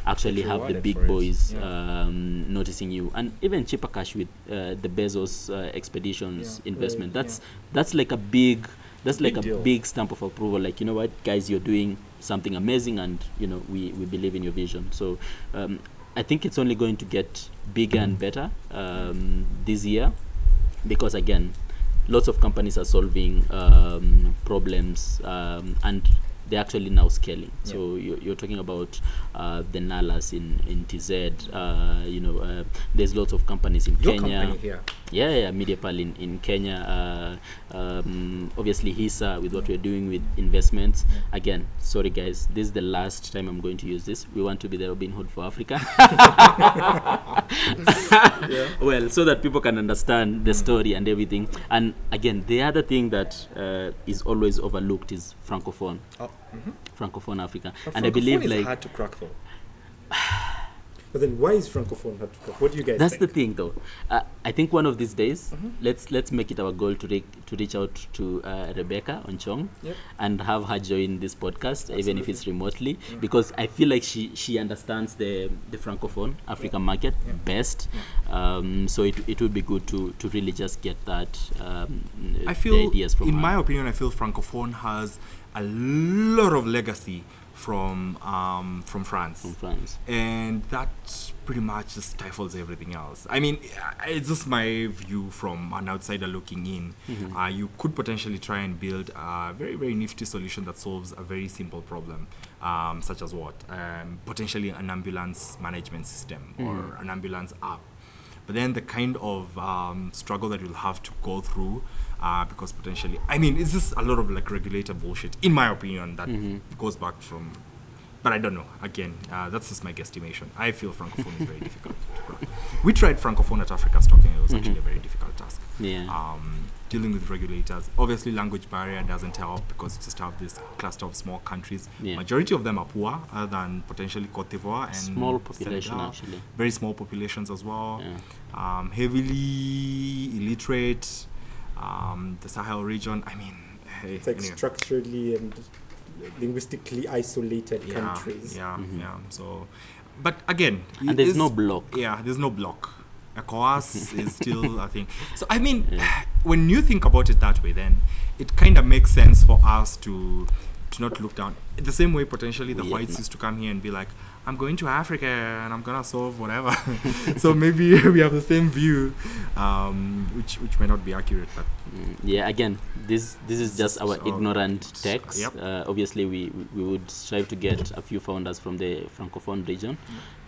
actually have the big boys Yeah. um, noticing you, and even chipper cash with uh, the Bezos uh, expeditions Yeah, investment. right, That's that's like a big that's like Big a deal. big stamp of approval. Like you know what, guys, you're doing something amazing, and you know we we believe in your vision. So. Um, I think it's only going to get bigger and better um, this year because again lots of companies are solving um, problems um, and they're actually now scaling. So you're, you're talking about uh, the nalas in, in tz uh, you know uh, there's lots of companies in Your kenya. company here. Yeah, yeah, MediaPal in, in Kenya. Uh, um, obviously, HISA with what we're doing with investments. Again, sorry guys, this is the last time I'm going to use this. We want to be the Robin Hood for Africa. Well, so that people can understand the story and everything. And again, the other thing that uh, is always overlooked is Francophone, Oh, mhm. Francophone Africa. But and I believe is like hard to crack though. But then why is francophone hard to crack? What do you guys That's the thing, though. Uh, I think one of these days, Mhm. let's let's make it our goal to re- to reach out to uh, Rebecca Enonchong Yep. and have her join this podcast, even if it's remotely, Yeah. because I feel like she she understands the the francophone African market Yeah. best. Um, so it it would be good to to really just get that. Um, I the feel, ideas from in her. my opinion, I feel francophone has a lot of legacy from um, from France. from France. and that pretty much just stifles everything else. I mean, it's just my view from an outsider looking in. Mhm. Uh, you could potentially try and build a very, very nifty solution that solves a very simple problem, um, such as what? Um, potentially an ambulance management system or Mhm. an ambulance app. But then the kind of um, struggle that you'll have to go through, uh, because potentially, I mean, it's just a lot of like regulator bullshit, in my opinion, that Mhm. goes back from but I don't know. Again, uh, that's just my guesstimation. I feel francophone is very difficult. We tried francophone at Africa's Talking. It was actually Mhm. a very difficult task. Yeah. Um, dealing with regulators. Obviously, language barrier doesn't help because you just have this cluster of small countries. Yeah. Majority of them are poor, other than potentially Cote d'Ivoire and Small population Senegal. actually. Very small populations as well. Yeah. Um, heavily illiterate. Um, the Sahel region. I mean, hey, It's like anyway. structurally and linguistically isolated yeah, countries. Yeah, Mhm. yeah. So, but again, And there's it's- no block. Yeah, there's no block. ECOWAS is still a thing. So I mean, Yeah. when you think about it that way, then it kind of makes sense for us to to not look down. The same way potentially the Yeah. whites used to come here and be like, "I'm going to Africa and I'm gonna solve whatever." so maybe we have the same view, um, which which may not be accurate, but Mm, yeah again this this is just our So, ignorant text. yep. uh, obviously we we would strive to get a few founders from the francophone region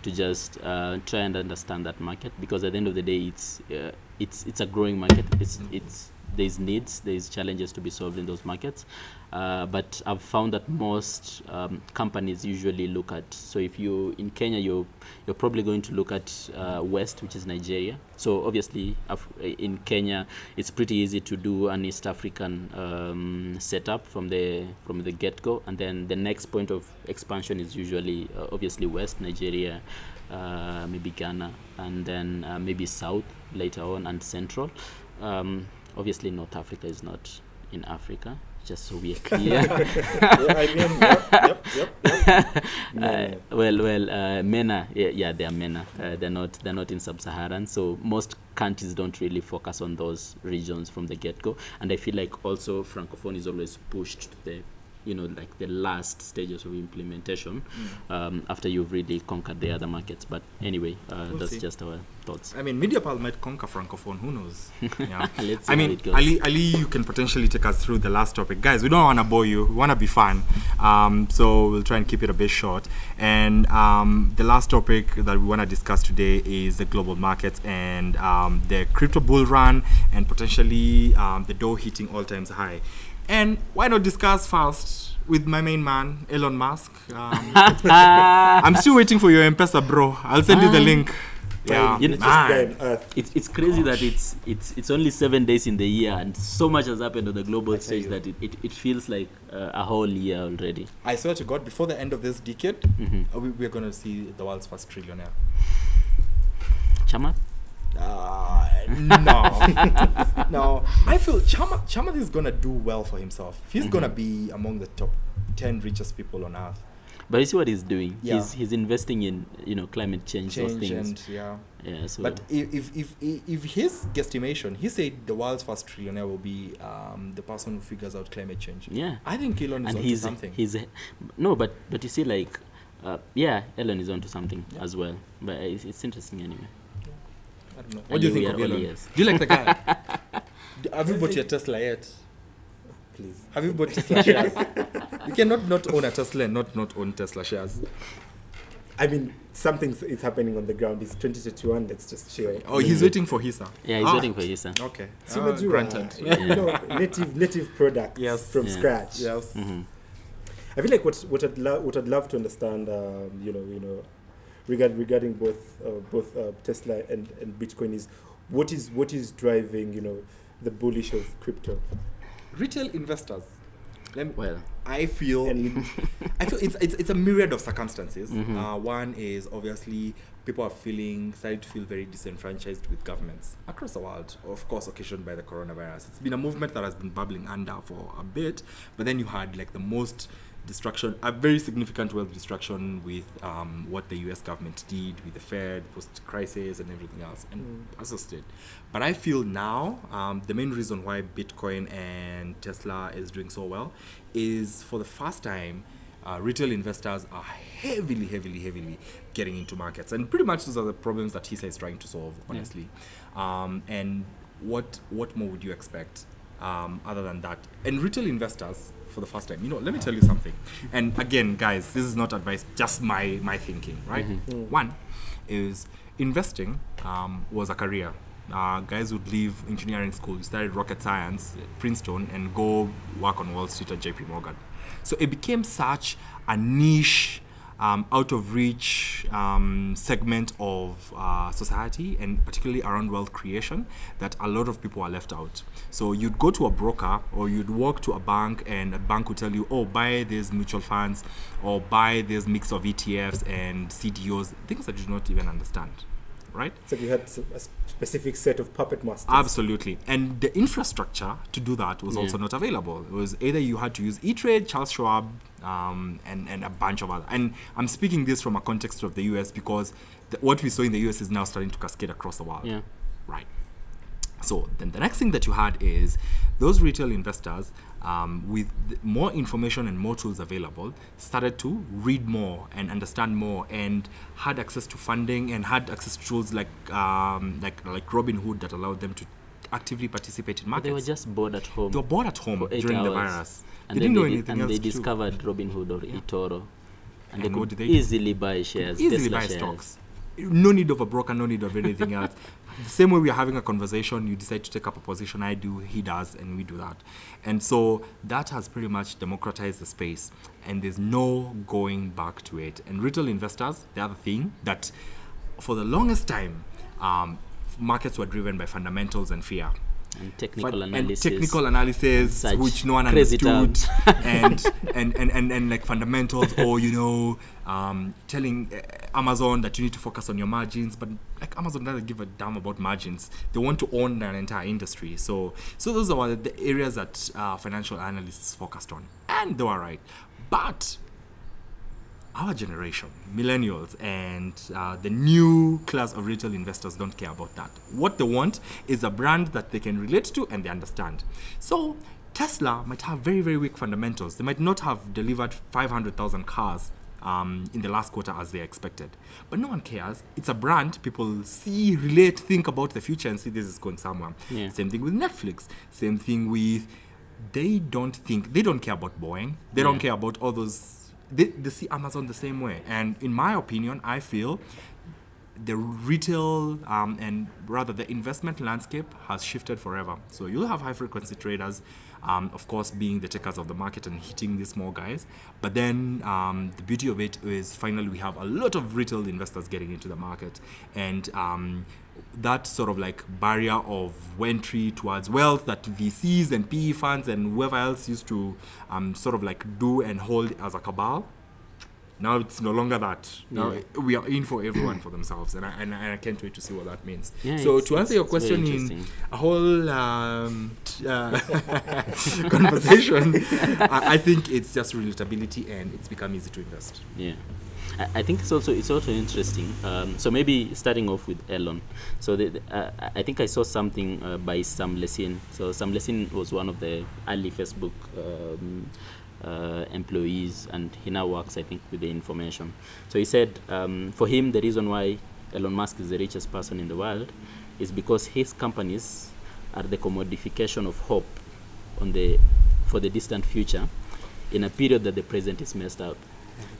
to just uh, try and understand that market because at the end of the day it's uh, it's it's a growing market it's it's there's needs there's challenges to be solved in those markets. Uh, but I've found that most um, companies usually look at so if you in Kenya you're you're probably going to look at uh, West which is Nigeria. So obviously Af- in Kenya it's pretty easy to do an East African um, setup from the from the get go, and then the next point of expansion is usually uh, obviously West Nigeria, uh, maybe Ghana, and then uh, maybe South later on, and Central. Um, obviously, North Africa is not in Africa. Just so we are clear. yeah, I mean, yep, yep, yep. yep. Uh, well, well, uh, MENA, yeah, yeah, they are MENA. Uh, they're not, they're not in sub-Saharan. So most countries don't really focus on those regions from the get-go. And I feel like also francophone is always pushed to the, you know, like the last stages of implementation um, after you've really conquered the other markets. But anyway, uh, We'll that's see. just our thoughts. I mean, MediaPal might conquer francophone. Who knows? Yeah. Let's see I mean. Ali, Ali, you can potentially take us through the last topic, guys. We don't want to bore you. We want to be fun, um, so we'll try and keep it a bit short. And um, the last topic that we want to discuss today is the global markets and um, the crypto bull run, and potentially um, the Dow hitting all times high. And why not discuss first with my main man, Elon Musk? Um, I'm still waiting for your M-Pesa, bro. I'll send you the Ah. link. Yeah, You know- Richest man. it's it's crazy that it's it's it's only seven days in the year and so much has happened on the global tell stage you. that it, it, it feels like uh, a whole year already. I swear to God, before the end of this decade, Mhm. uh, we, we're going to see the world's first trillionaire. Chamath? Uh, no. no. I feel Chamath, Chamath is going to do well for himself. He's going to Mhm. be among the top 10 richest people on earth. But you see what he's doing? Yeah. He's he's investing in you know climate change, those things. and, yeah. yeah. So But if, if, if, if his guesstimation, he said the world's first trillionaire will be um, the person who figures out climate change. yeah, I think Elon is and onto he's something. he's no, but but you see like. Uh, yeah, Elon is onto something Yeah. as well, but it's, it's interesting anyway. I don't know. What do you think of all Elon? ears. Do you like the guy? Have you bought your Tesla yet? Please. Have you bought Tesla shares? you cannot not own a Tesla and not not own Tesla shares. I mean, something is happening on the ground. It's 2021. Let's just chill. Oh, he's waiting for Hisa. Yeah, he's Ah. waiting for Hisa. Okay. Si Ah, unajua, granted. you know, native native products Yes. from Yeah. scratch. Yes. hmm I feel like what what I'd love what I'd love to understand, um, you know, you know, regard regarding both uh, both uh, Tesla and, and Bitcoin is what is what is driving you know the bullish of crypto. Retail investors. Let me, Well, I feel I feel it's, it's it's a myriad of circumstances. Mhm. Uh, one is obviously people are feeling starting to feel very disenfranchised with governments across the world. Of course, occasioned by the coronavirus. It's been a movement that has been bubbling under for a bit, but then you had like the most destruction, a very significant wealth destruction with um, what the U.S. government did with the Fed post-crisis and everything else, and assisted. But I feel now um, the main reason why Bitcoin and Tesla is doing so well is for the first time. Uh, retail investors are heavily, heavily, heavily getting into markets, and pretty much those are the problems that HISA is trying to solve, honestly. Um, and what what more would you expect um, other than that? And retail investors, for the first time, you know, let me tell you something. And again, guys, this is not advice, just my my thinking, right? One is investing um, was a career. Uh, guys would leave engineering school, studied rocket science, at Princeton, and go work on Wall Street at JP Morgan. So it became such a niche, um, out of reach um, segment of uh, society, and particularly around wealth creation, that a lot of people are left out. So you'd go to a broker or you'd walk to a bank, and a bank would tell you, "Oh, buy these mutual funds, or buy this mix of ETFs and CDOs, things that you do not even understand." Right? So you had a specific set of puppet masters. Absolutely. And the infrastructure to do that was Yeah. also not available. It was either you had to use E-Trade, Charles Schwab, um, and, and a bunch of other. And I'm speaking this from a context of the US because the, what we saw in the US is now starting to cascade across the world. Yeah. Right. So then the next thing that you had is those retail investors, um, with more information and more tools available, started to read more and understand more, and had access to funding and had access to tools like um, like like Robinhood that allowed them to actively participate in But they were markets. just bored at home. They were bored at home during the virus. And they didn't know did- anything and else they to do. discovered Robinhood or eToro. And, they And what could they do? easily buy shares. easily Tesla buy shares. stocks. No need of a broker, no need of anything else. The same way we are having a conversation, you decide to take up a position, I do, he does, and we do that. And so that has pretty much democratized the space, and there's no going back to it. And retail investors, the other thing that for the longest time, um, markets were driven by fundamentals and fear. And technical Fun- analysis. and technical analysis such which no one understood and, and, and, and and like fundamentals or you know um, telling uh, amazon that you need to focus on your margins but like amazon doesn't give a damn about margins. They want to own an entire industry. So so those are the areas that uh, financial analysts focused on. And they were right. But our generation, millennials, and uh, the new class of retail investors don't care about that. What they want is a brand that they can relate to and they understand. So, Tesla might have very, very weak fundamentals. They might not have delivered 500,000 cars um, in the last quarter as they expected. But no one cares. It's a brand. People see, relate, think about the future and see this is going somewhere. Yeah. Same thing with Netflix. Same thing with. They don't think, they don't care about Boeing. They don't care about all those they, they see Amazon the same way. And in my opinion, I feel the retail um, and rather the investment landscape has shifted forever. So you'll have high frequency traders, um, of course, being the takers of the market and hitting these small guys. But then um, the beauty of it is finally we have a lot of retail investors getting into the market. And um, that sort of like barrier of entry towards wealth that VCs and PE funds and whoever else used to um, sort of like do and hold as a cabal. Now it's no longer that. Now Yeah. we are in for everyone for themselves, and I, and, I- and I can't wait to see what that means. Yeah, so to answer your it's- it's very question in a whole um, uh, conversation, I, I think it's just relatability and it's become easy to invest. Yeah. I- think it's also it's also interesting. Um, so maybe starting off with Elon. So the, the- uh, I- think I saw something uh, by Sam Lessin. So Sam Lessin was one of the early Facebook um, uh, employees, and he now works, I think, with the information. So he said um, for him the reason why Elon Musk is the richest person in the world is because his companies are the commodification of hope on the for the distant future in a period that the present is messed up.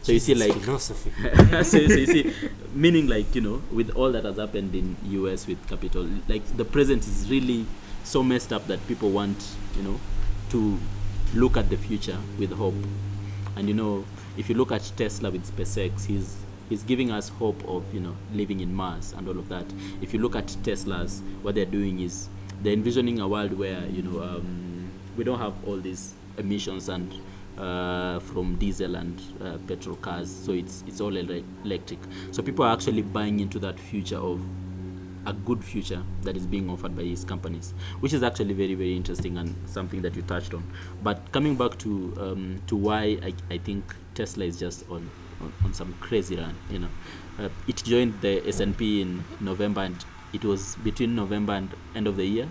So you see, like, philosophy. so, so you see, meaning like you know, with all that has happened in US with capital, like the present is really so messed up that people want you know to look at the future with hope. And you know, if you look at Tesla with SpaceX, he's he's giving us hope of you know living in Mars and all of that. If you look at Teslas, what they're doing is they're envisioning a world where you know um, we don't have all these emissions and uh, from diesel and uh, petrol cars. So it's it's all ele- electric. So people are actually buying into that future of a good future that is being offered by these companies, which is actually very very interesting and something that you touched on. But coming back to um, to why I, I think Tesla is just on, on, on some crazy run, you know, uh, it joined the S&P in November and it was between November and end of the year.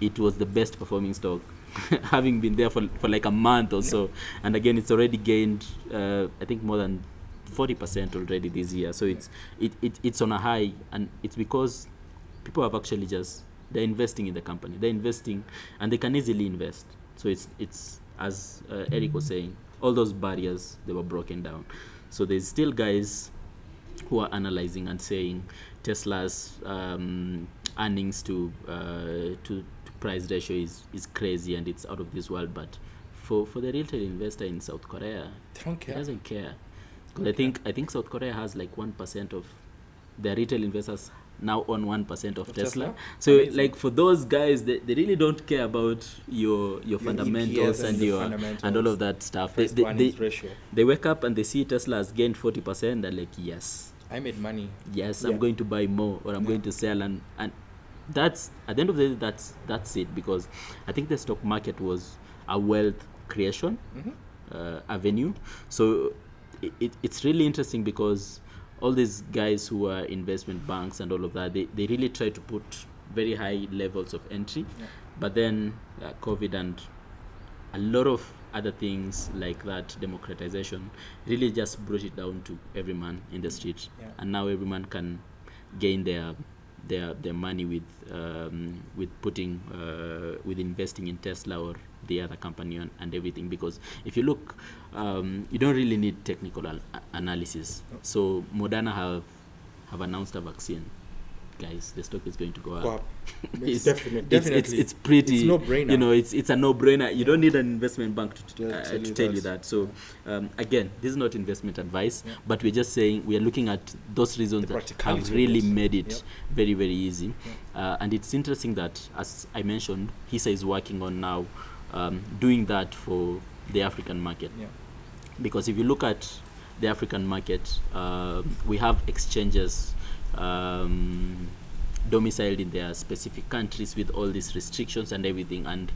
It was the best performing stock, having been there for, for like a month or so. And again, it's already gained, uh, I think, more than 40% already this year. So it's it, it it's on a high, and it's because people have actually just they're investing in the company. They're investing, and they can easily invest. So it's it's as uh, Eric was saying, all those barriers they were broken down. So there's still guys who are analyzing and saying Tesla's um, earnings to, uh, to price ratio is, is crazy and it's out of this world. But for, for the retail investor in South Korea, care. doesn't care. 'Cause I think I think South Korea has like one percent of the retail investors now own one percent of, Of Tesla. Tesla? So Amazing. like for those guys, they, they really don't care about your your, fundamentals and and your your and all of that stuff. They, they, they, they wake up and they see Tesla has gained forty percent. They're like, yes, I made money. yes, Yeah. I'm going to buy more or I'm Yeah. going to sell and and that's at the end of the day that's that's it because I think the stock market was a wealth creation Mhm. uh, avenue. So it, it, it's really interesting because all these guys who are investment banks and all of that, they, they really try to put very high levels of entry. Yeah. But then uh, COVID and a lot of other things like that democratization really just brought it down to every man in the street. Yeah. And now every man can gain their their their money with um, with putting uh, with investing in Tesla or the other company and, and everything. Because if you look um, you don't really need technical al- a- analysis so Moderna have have announced a vaccine guys the stock is going to go up Wow. it's, definitely- it's, it's, definitely. it's pretty It's no-brainer. you know it's it's a no-brainer you don't need an investment bank to, uh, tell to you tell that. you that so um, again this is not investment advice Yeah. but we're just saying we are looking at those reasons The that have really made it Yep. very very easy uh, and it's interesting that as i mentioned hisa is working on now um, doing that for the african market Yeah. because if you look at the African market, um, we have exchanges um, domiciled in their specific countries with all these restrictions and everything, and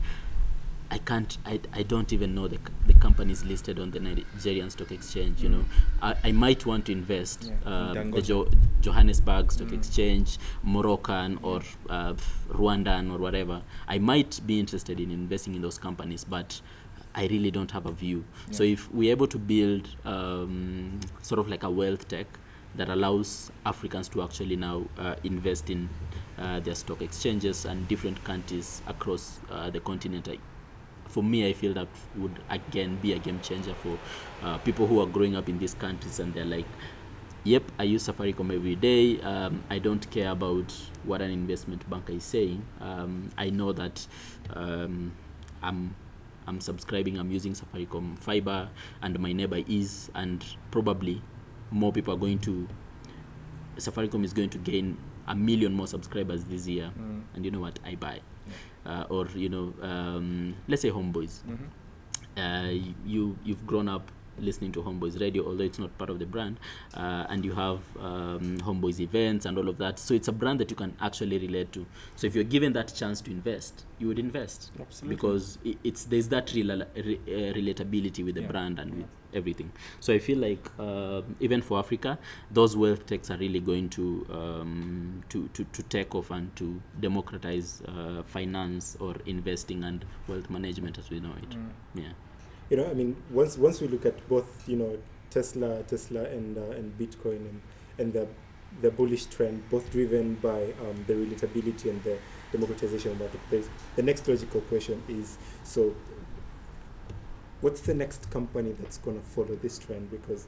I can't, I, I don't even know the, the companies listed on the Nigerian Stock Exchange. You know, I, I might want to invest Yeah, uh, the jo- Johannesburg Stock Exchange, Moroccan or uh, Rwandan or whatever. I might be interested in investing in those companies, but I really don't have a view. So if we're able to build um, sort of like a wealth tech that allows Africans to actually now uh, invest in uh, their stock exchanges and different countries across uh, the continent, I, for me, I feel that would again be a game changer for uh, people who are growing up in these countries and they're like, yep, I use Safaricom every day. Um, I don't care about what an investment banker is saying. Um, I know that um, I'm I'm subscribing, I'm using Safaricom fiber, and my neighbor is, and probably more people are going to. Safaricom is going to gain a million more subscribers this year, Mm. and you know what? I buy, uh, or you know, um, let's say Homeboys. Mhm. Uh, you you've grown up listening to Homeboys Radio, although it's not part of the brand, uh, and you have um, Homeboys events and all of that. So it's a brand that you can actually relate to. So if you're given that chance to invest, you would invest Absolutely. because it's there's that rela- re- uh, relatability with the Yeah. brand and with everything. So I feel like uh, even for Africa, those wealth techs are really going to um, to, to to take off and to democratize uh, finance or investing and wealth management as we know it. Mm. Yeah. you know, I mean, once once we look at both, you know, Tesla, Tesla, and uh, and Bitcoin, and and the the bullish trend, both driven by um, the relatability and the democratization of marketplace. The next logical question is: so, what's the next company that's going to follow this trend? Because,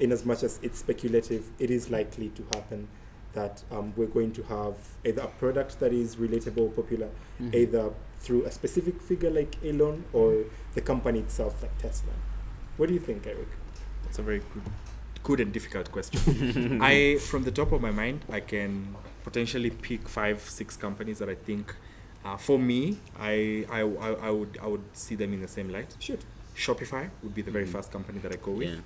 in as much as it's speculative, it is likely to happen that um, we're going to have either a product that is relatable, popular, Mhm. either through a specific figure like Elon or the company itself like Tesla. What do you think, Eric? That's a very good, good and difficult question. I, from the top of my mind, I can potentially pick five, six companies that I think, uh, for me, I, I, I, I would, I would see them in the same light. Shoot. Shopify would be the very first company that I go with. Yeah.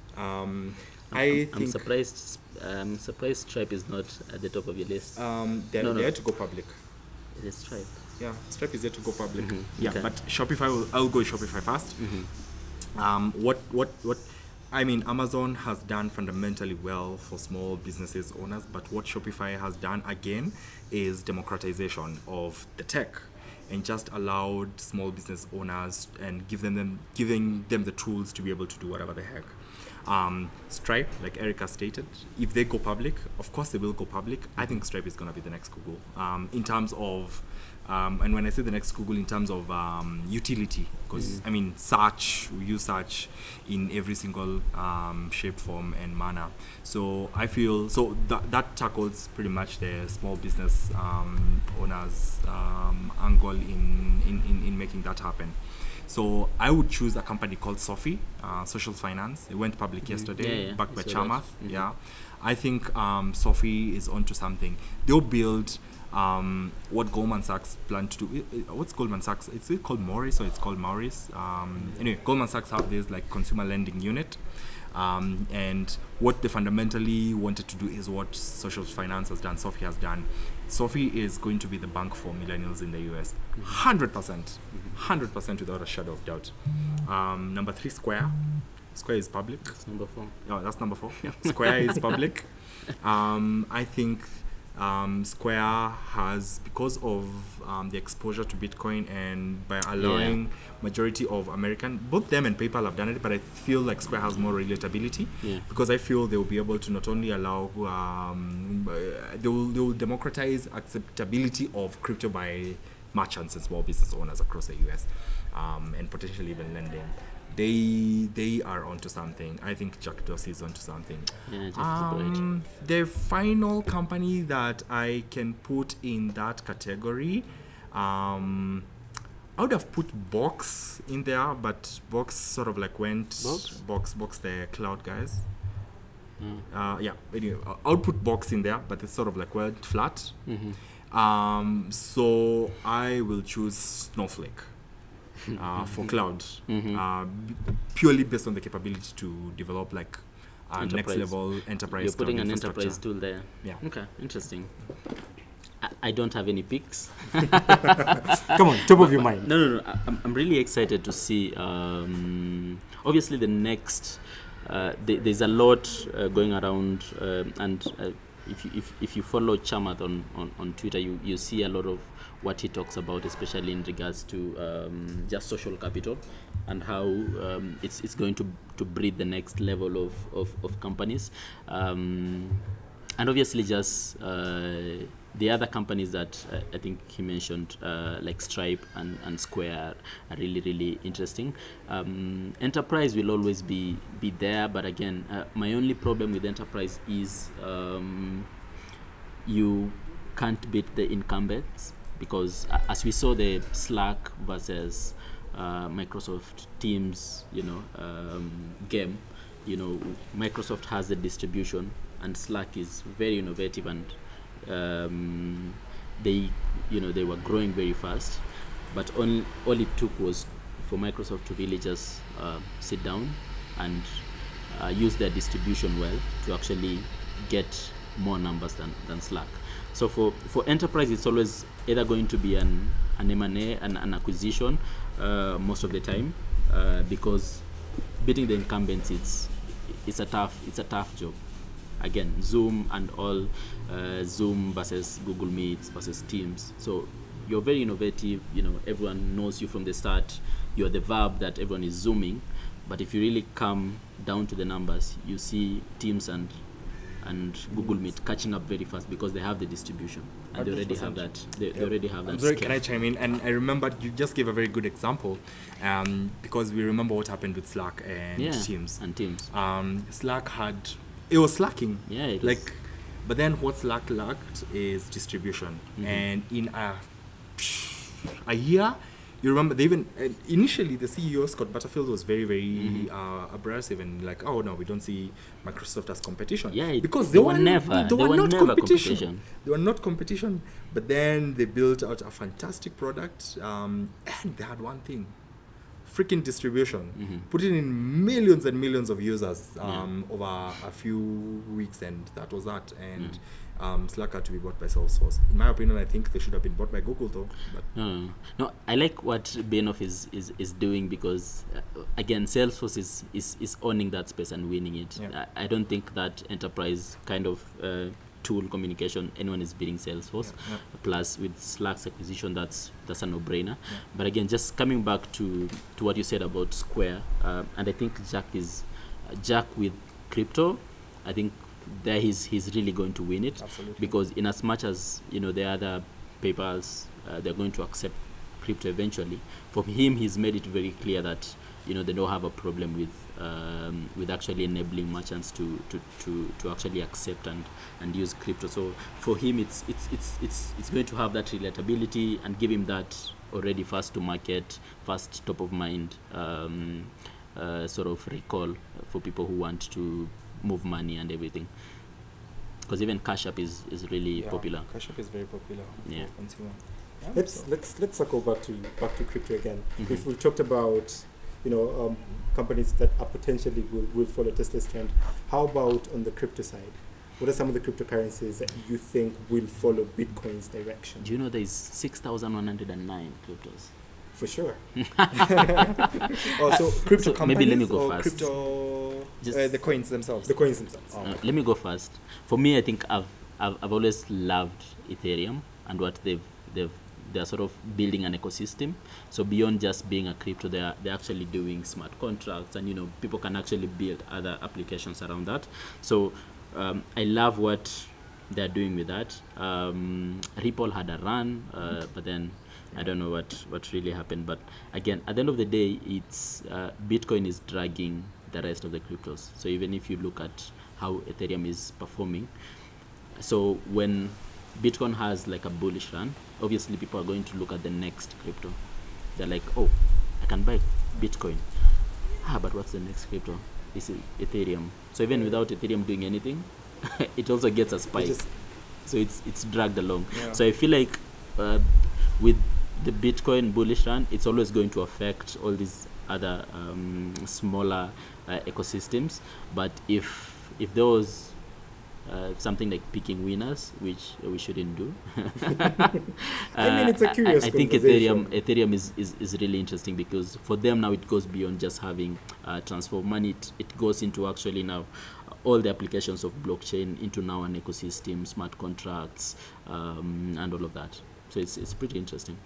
Um, I'm, I I'm- I'm surprised. I'm surprised Stripe is not at the top of your list. um, they're, No, no. they're to go public. Is it Stripe? Yeah, Stripe is yet to go public. Mhm, Yeah, okay. but Shopify, will, I'll go with Shopify 1st Mm-hmm. Um, what, what, what? I mean, Amazon has done fundamentally well for small businesses owners, but what Shopify has done again is democratization of the tech, and just allowed small business owners and give them, them giving them the tools to be able to do whatever the heck. Um, Stripe, like Erica stated, if they go public, of course they will go public. I think Stripe is going to be the next Google um, in terms of, um, and when I say the next Google, in terms of um, utility, because I mean, search, we use search in every single um, shape, form, and manner. So I feel so that, that tackles pretty much the small business um, owners um, angle in, in, in, in making that happen. So I would choose a company called SoFi, uh, Social Finance. It went public yesterday, Mm-hmm. Yeah, yeah, backed by. Chamath. Mhm. Yeah, I think um, SoFi is onto something. They'll build um, what Goldman Sachs plan to do. What's Goldman Sachs? Is it called Morris or it's called Maurice? Um, anyway, Goldman Sachs have this like consumer lending unit. Um, and what they fundamentally wanted to do is what social finance has done, SoFi has done. SoFi is going to be the bank for millennials in the US. 100%. 100% without a shadow of doubt. Um, number three, Square. Square is public. That's number four. Oh, that's number four. Yeah. Square is public. Um, I think um, Square has, because of um, the exposure to Bitcoin and by allowing majority of American, both them and PayPal have done it, but I feel like Square has more relatability Yeah. because I feel they will be able to not only allow, um, they, will, they will democratize acceptability of crypto by merchants and small business owners across the US um, and potentially even lending. They they are onto something. I think Jack Dorsey is onto something. Yeah, Jeff is right. Um, the final company that I can put in that category, um, I would have put Box in there, but Box sort of like went Box? Box, Box the cloud guys. Mm. Uh, yeah, anyway, I- would put Box in there, but it's sort of like went flat. Mhm. Um, so I will choose Snowflake uh, for cloud, Mhm. uh, purely based on the capability to develop like uh, next level enterprise. You're putting an enterprise tool there. Yeah. Okay, interesting. I, don't have any picks. Come on, top of your mind. No, no, no. I'm, I'm really excited to see. Um, obviously, the next. Uh, th- there's a lot uh, going around, um, and uh, if you if, if you follow Chamath on, on, on Twitter, you, you see a lot of what he talks about, especially in regards to um, just social capital and how um, it's it's going to to breed the next level of of, of companies. Um, and obviously just uh, the other companies that uh, I think he mentioned, uh, like Stripe and, and Square, are really really interesting. Um, enterprise will always be be there, but again, uh, my only problem with enterprise is um, you can't beat the incumbents because as we saw the Slack versus uh, Microsoft Teams, you know, um, game, you know, Microsoft has the distribution and Slack is very innovative and um, they, you know, they were growing very fast, but all, all it took was for Microsoft to really just uh, sit down and uh, use their distribution well to actually get more numbers than, than Slack. So for, for enterprise, it's always either going to be an, an M&A, an, an acquisition uh, most of the time uh, because beating the incumbents, it's, it's, a tough, it's a tough job. Again, Zoom and all, uh, Zoom versus Google Meets versus Teams. So you're very innovative, you know, everyone knows you from the start. You're the verb that everyone is zooming. But if you really come down to the numbers, you see Teams and and Google Meet catching up very fast because they have the distribution and they already have that. They, they already have that. I'm sorry, scale. can I chime in? And I remember you just gave a very good example um, because we remember what happened with Slack and yeah, Teams. and Teams. Um, Slack had, it was slacking. Yeah, it like, but then what Slack lacked is distribution. Mhm. And in a, a year, you remember they even uh, initially the CEO Scott Butterfield was very very Mhm. uh, abrasive and like oh no we don't see Microsoft as competition Yeah, it- because they they, were were never- they, they were, were not competition. competition. they were not competition but then they built out a fantastic product um, and they had one thing freaking distribution. Mm-hmm. Put it in millions and millions of users um, over a few weeks, and that was that. And um, Slack had to be bought by Salesforce. In my opinion, I think they should have been bought by Google, though. But No, no, I like what Benioff is, is, is doing because, uh, again, Salesforce is, is, is owning that space and winning it. Yeah. I, I don't think that enterprise kind of uh, tool communication anyone is beating Salesforce. Yeah, yeah. Plus, with Slack's acquisition, that's that's a no-brainer. But again, just coming back to, to what you said about Square, uh, and I think Jack is Jack with crypto. I think there he's he's really going to win it Absolutely. because in as much as you know the other PayPal's uh, they're going to accept crypto eventually. For him, he's made it very clear that you know they don't have a problem with um, with actually enabling merchants to, to, to, to actually accept and, and use crypto. So for him, it's it's it's it's it's going to have that relatability and give him that already fast to market, fast top of mind um, uh, sort of recall for people who want to move money and everything. Because even Cash App is, is really popular. Cash App is very popular. for Yeah. consumer. Let's so- let's let's circle back to back to crypto again. Mhm. If we've talked about you know um, companies that are potentially will, will follow Tesla's trend, how about on the crypto side? What are some of the cryptocurrencies that you think will follow Bitcoin's direction? Do you know there is 6,109 cryptos? For sure. Oh, so crypto so maybe let me go or first. crypto, Just- uh, the coins themselves. The coins themselves. Oh. Uh, let me go first. For me, I think I've, I've, I've always loved Ethereum and what they've, they've, they're sort of building an ecosystem. So beyond just being a crypto, they're, they're actually doing smart contracts and, you know, people can actually build other applications around that. So um, I love what they're doing with that. Um, Ripple had a run, uh, but then I don't know what, what really happened. But again, at the end of the day, it's uh, Bitcoin is dragging the rest of the cryptos. So even if you look at how Ethereum is performing, so when Bitcoin has like a bullish run, obviously people are going to look at the next crypto. They're like, oh, I can buy Bitcoin. Ah, but what's the next crypto? This is Ethereum. So even without Ethereum doing anything, it also gets a spike just- so it's it's dragged along. Yeah. So I feel like uh, with the Bitcoin bullish run, it's always going to affect all these other um, smaller uh, ecosystems. But if if there was uh, something like picking winners, which we shouldn't do. I mean, it's a Uh, curious I, I think. Ethereum Ethereum is, is, is really interesting because for them now it goes beyond just having uh, transfer money. It, it goes into actually now all the applications of blockchain into now an ecosystem, smart contracts, um, and all of that. So it's it's pretty interesting.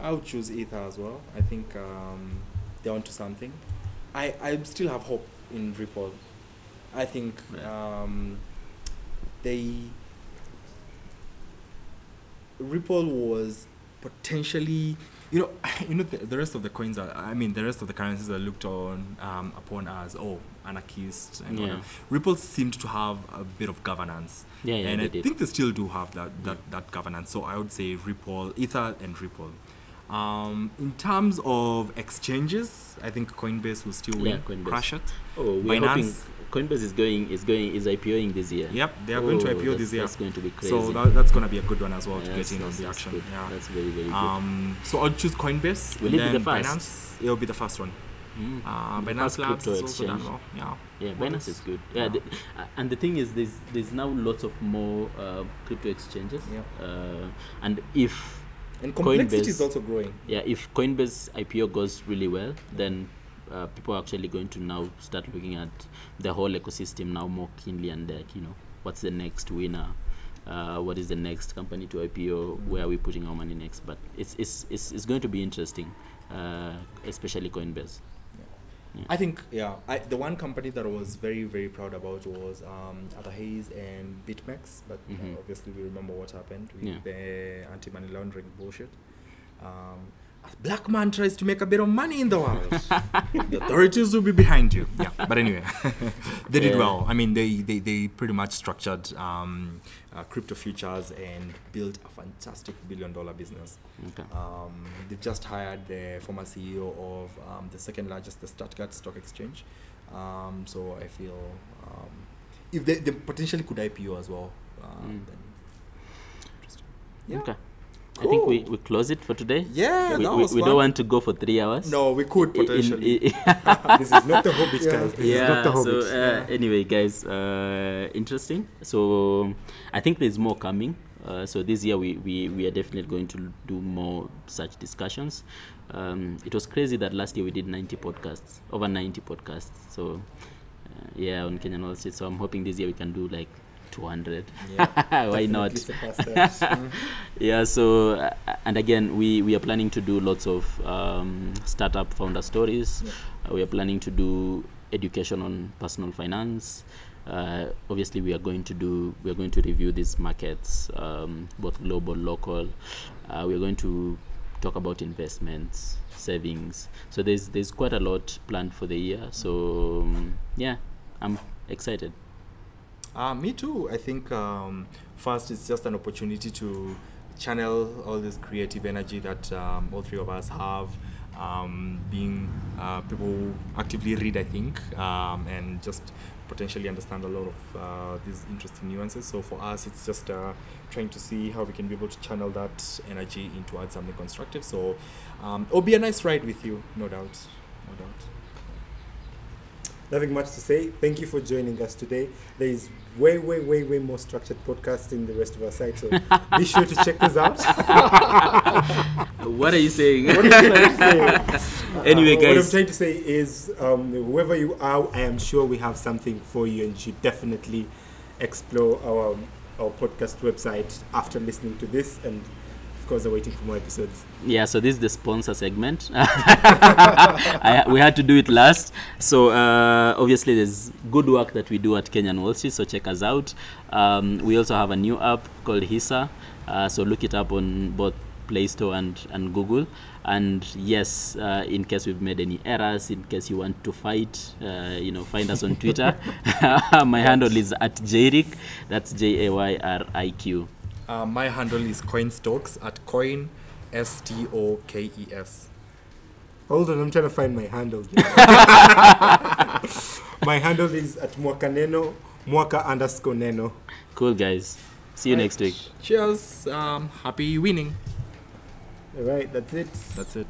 I would choose Ether as well. I think um, they're onto something. I, I still have hope in Ripple. I think Yeah. um, they Ripple was potentially you know you know the, the rest of the coins are I mean the rest of the currencies are looked on um, upon as oh anarchist and Yeah. whatever. Ripple seemed to have a bit of governance Yeah, yeah, and I did. think they still do have that, that, that governance. So I would say Ripple, Ether, and Ripple. Um, in terms of exchanges, I think Coinbase will still Yeah, win. Coinbase. Crush it. Oh, we're hoping Coinbase is going is going is IPOing this year. Yep, they are going to Oh, IPO this year. That's going to be crazy. So that, that's going to be a good one as well Yeah, to get in on the action. good. Yeah. That's very very good. Um, so I'll choose Coinbase. Will and it be the first? Binance, it'll be the first one. Mm. Uh, Binance Labs is also done well. Yeah. Yeah, Binance is good. Yeah, Yeah. the, uh, and the thing is, there's there's now lots of more uh, crypto exchanges. Yeah. Uh, and if And complexity Coinbase- is also growing. yeah, if Coinbase IPO goes really well, then uh, people are actually going to now start looking at the whole ecosystem now more keenly and like you know what's the next winner. Uh, what is the next company to IPO? Where are we putting our money next? But it's it's it's, it's going to be interesting, uh, especially Coinbase. Yeah. I think yeah. I, the one company that I was very very proud about was um, Hayes and BitMEX, but uh, Mhm. obviously we remember what happened with Yeah. the anti-money laundering bullshit. Um, black man tries to make a bit of money in the world. the authorities will be behind you. Yeah, but anyway, they did Yeah. well. I mean, they they, they pretty much structured um, uh, crypto futures and built a fantastic billion dollar business. Okay. Um, they've just hired the former CEO of um, the second largest, the Stuttgart Stock Exchange. Um, so I feel um, if they, they potentially could IPO as well, um, Mm. then interesting. Yeah. Okay. I think we, we close it for today. Yeah, we, that we, was we fun. don't want to go for three hours. No, we could I- in- potentially. this is not the Hobbit, Yeah. guys. This yeah is not the so Hobbit. uh, anyway guys uh, interesting so i think there's more coming uh, so this year we, we, we are definitely going to do more such discussions um, it was crazy that last year we did 90 podcasts over 90 podcasts so uh, yeah on kenyan wall street so i'm hoping this year we can do like 200 yeah, why not? yeah so uh, and again we we are planning to do lots of um, startup founder stories. Uh, we are planning to do education on personal finance. Uh, obviously we are going to do we are going to review these markets um, both global local. Uh, we are going to talk about investments savings. So there's there's quite a lot planned for the year. So um, yeah i'm excited Uh, me too. I think um, first it's just an opportunity to channel all this creative energy that um, all three of us have. Um, being uh, people who actively read, I think, um, and just potentially understand a lot of uh, these interesting nuances. So for us, it's just uh, trying to see how we can be able to channel that energy into something constructive. So um, it'll be a nice ride with you, no doubt, no doubt. Nothing much to say. Thank you for joining us today. There is way, way, way, way more structured podcast in the rest of our site, so be sure to check this out. what are you saying What I'm trying to say- Anyway, guys, What I'm trying to say is, um, whoever you are, I am sure we have something for you, and you should definitely explore our our podcast website after listening to this, and course, are waiting for more episodes. Yeah, so this is the sponsor segment. I, we had to do it last. So uh, obviously, there's good work that we do at Kenyan Wall Street. So check us out. Um, we also have a new app called Hisa. Uh, so look it up on both Play Store and, and Google. And yes, uh, in case we've made any errors, in case you want to fight, uh, you know, find us on Twitter. My handle is at Jayriq. That's J A Y R I Q. Uh, my handle is CoinStokes at Coin S T O K E S. Hold on, I'm trying to find my handle. my handle is at Mwakaneno, Mwaka underscore Neno. Cool, guys. See you next week. Cheers. Um, happy winning. All right, that's it. That's it.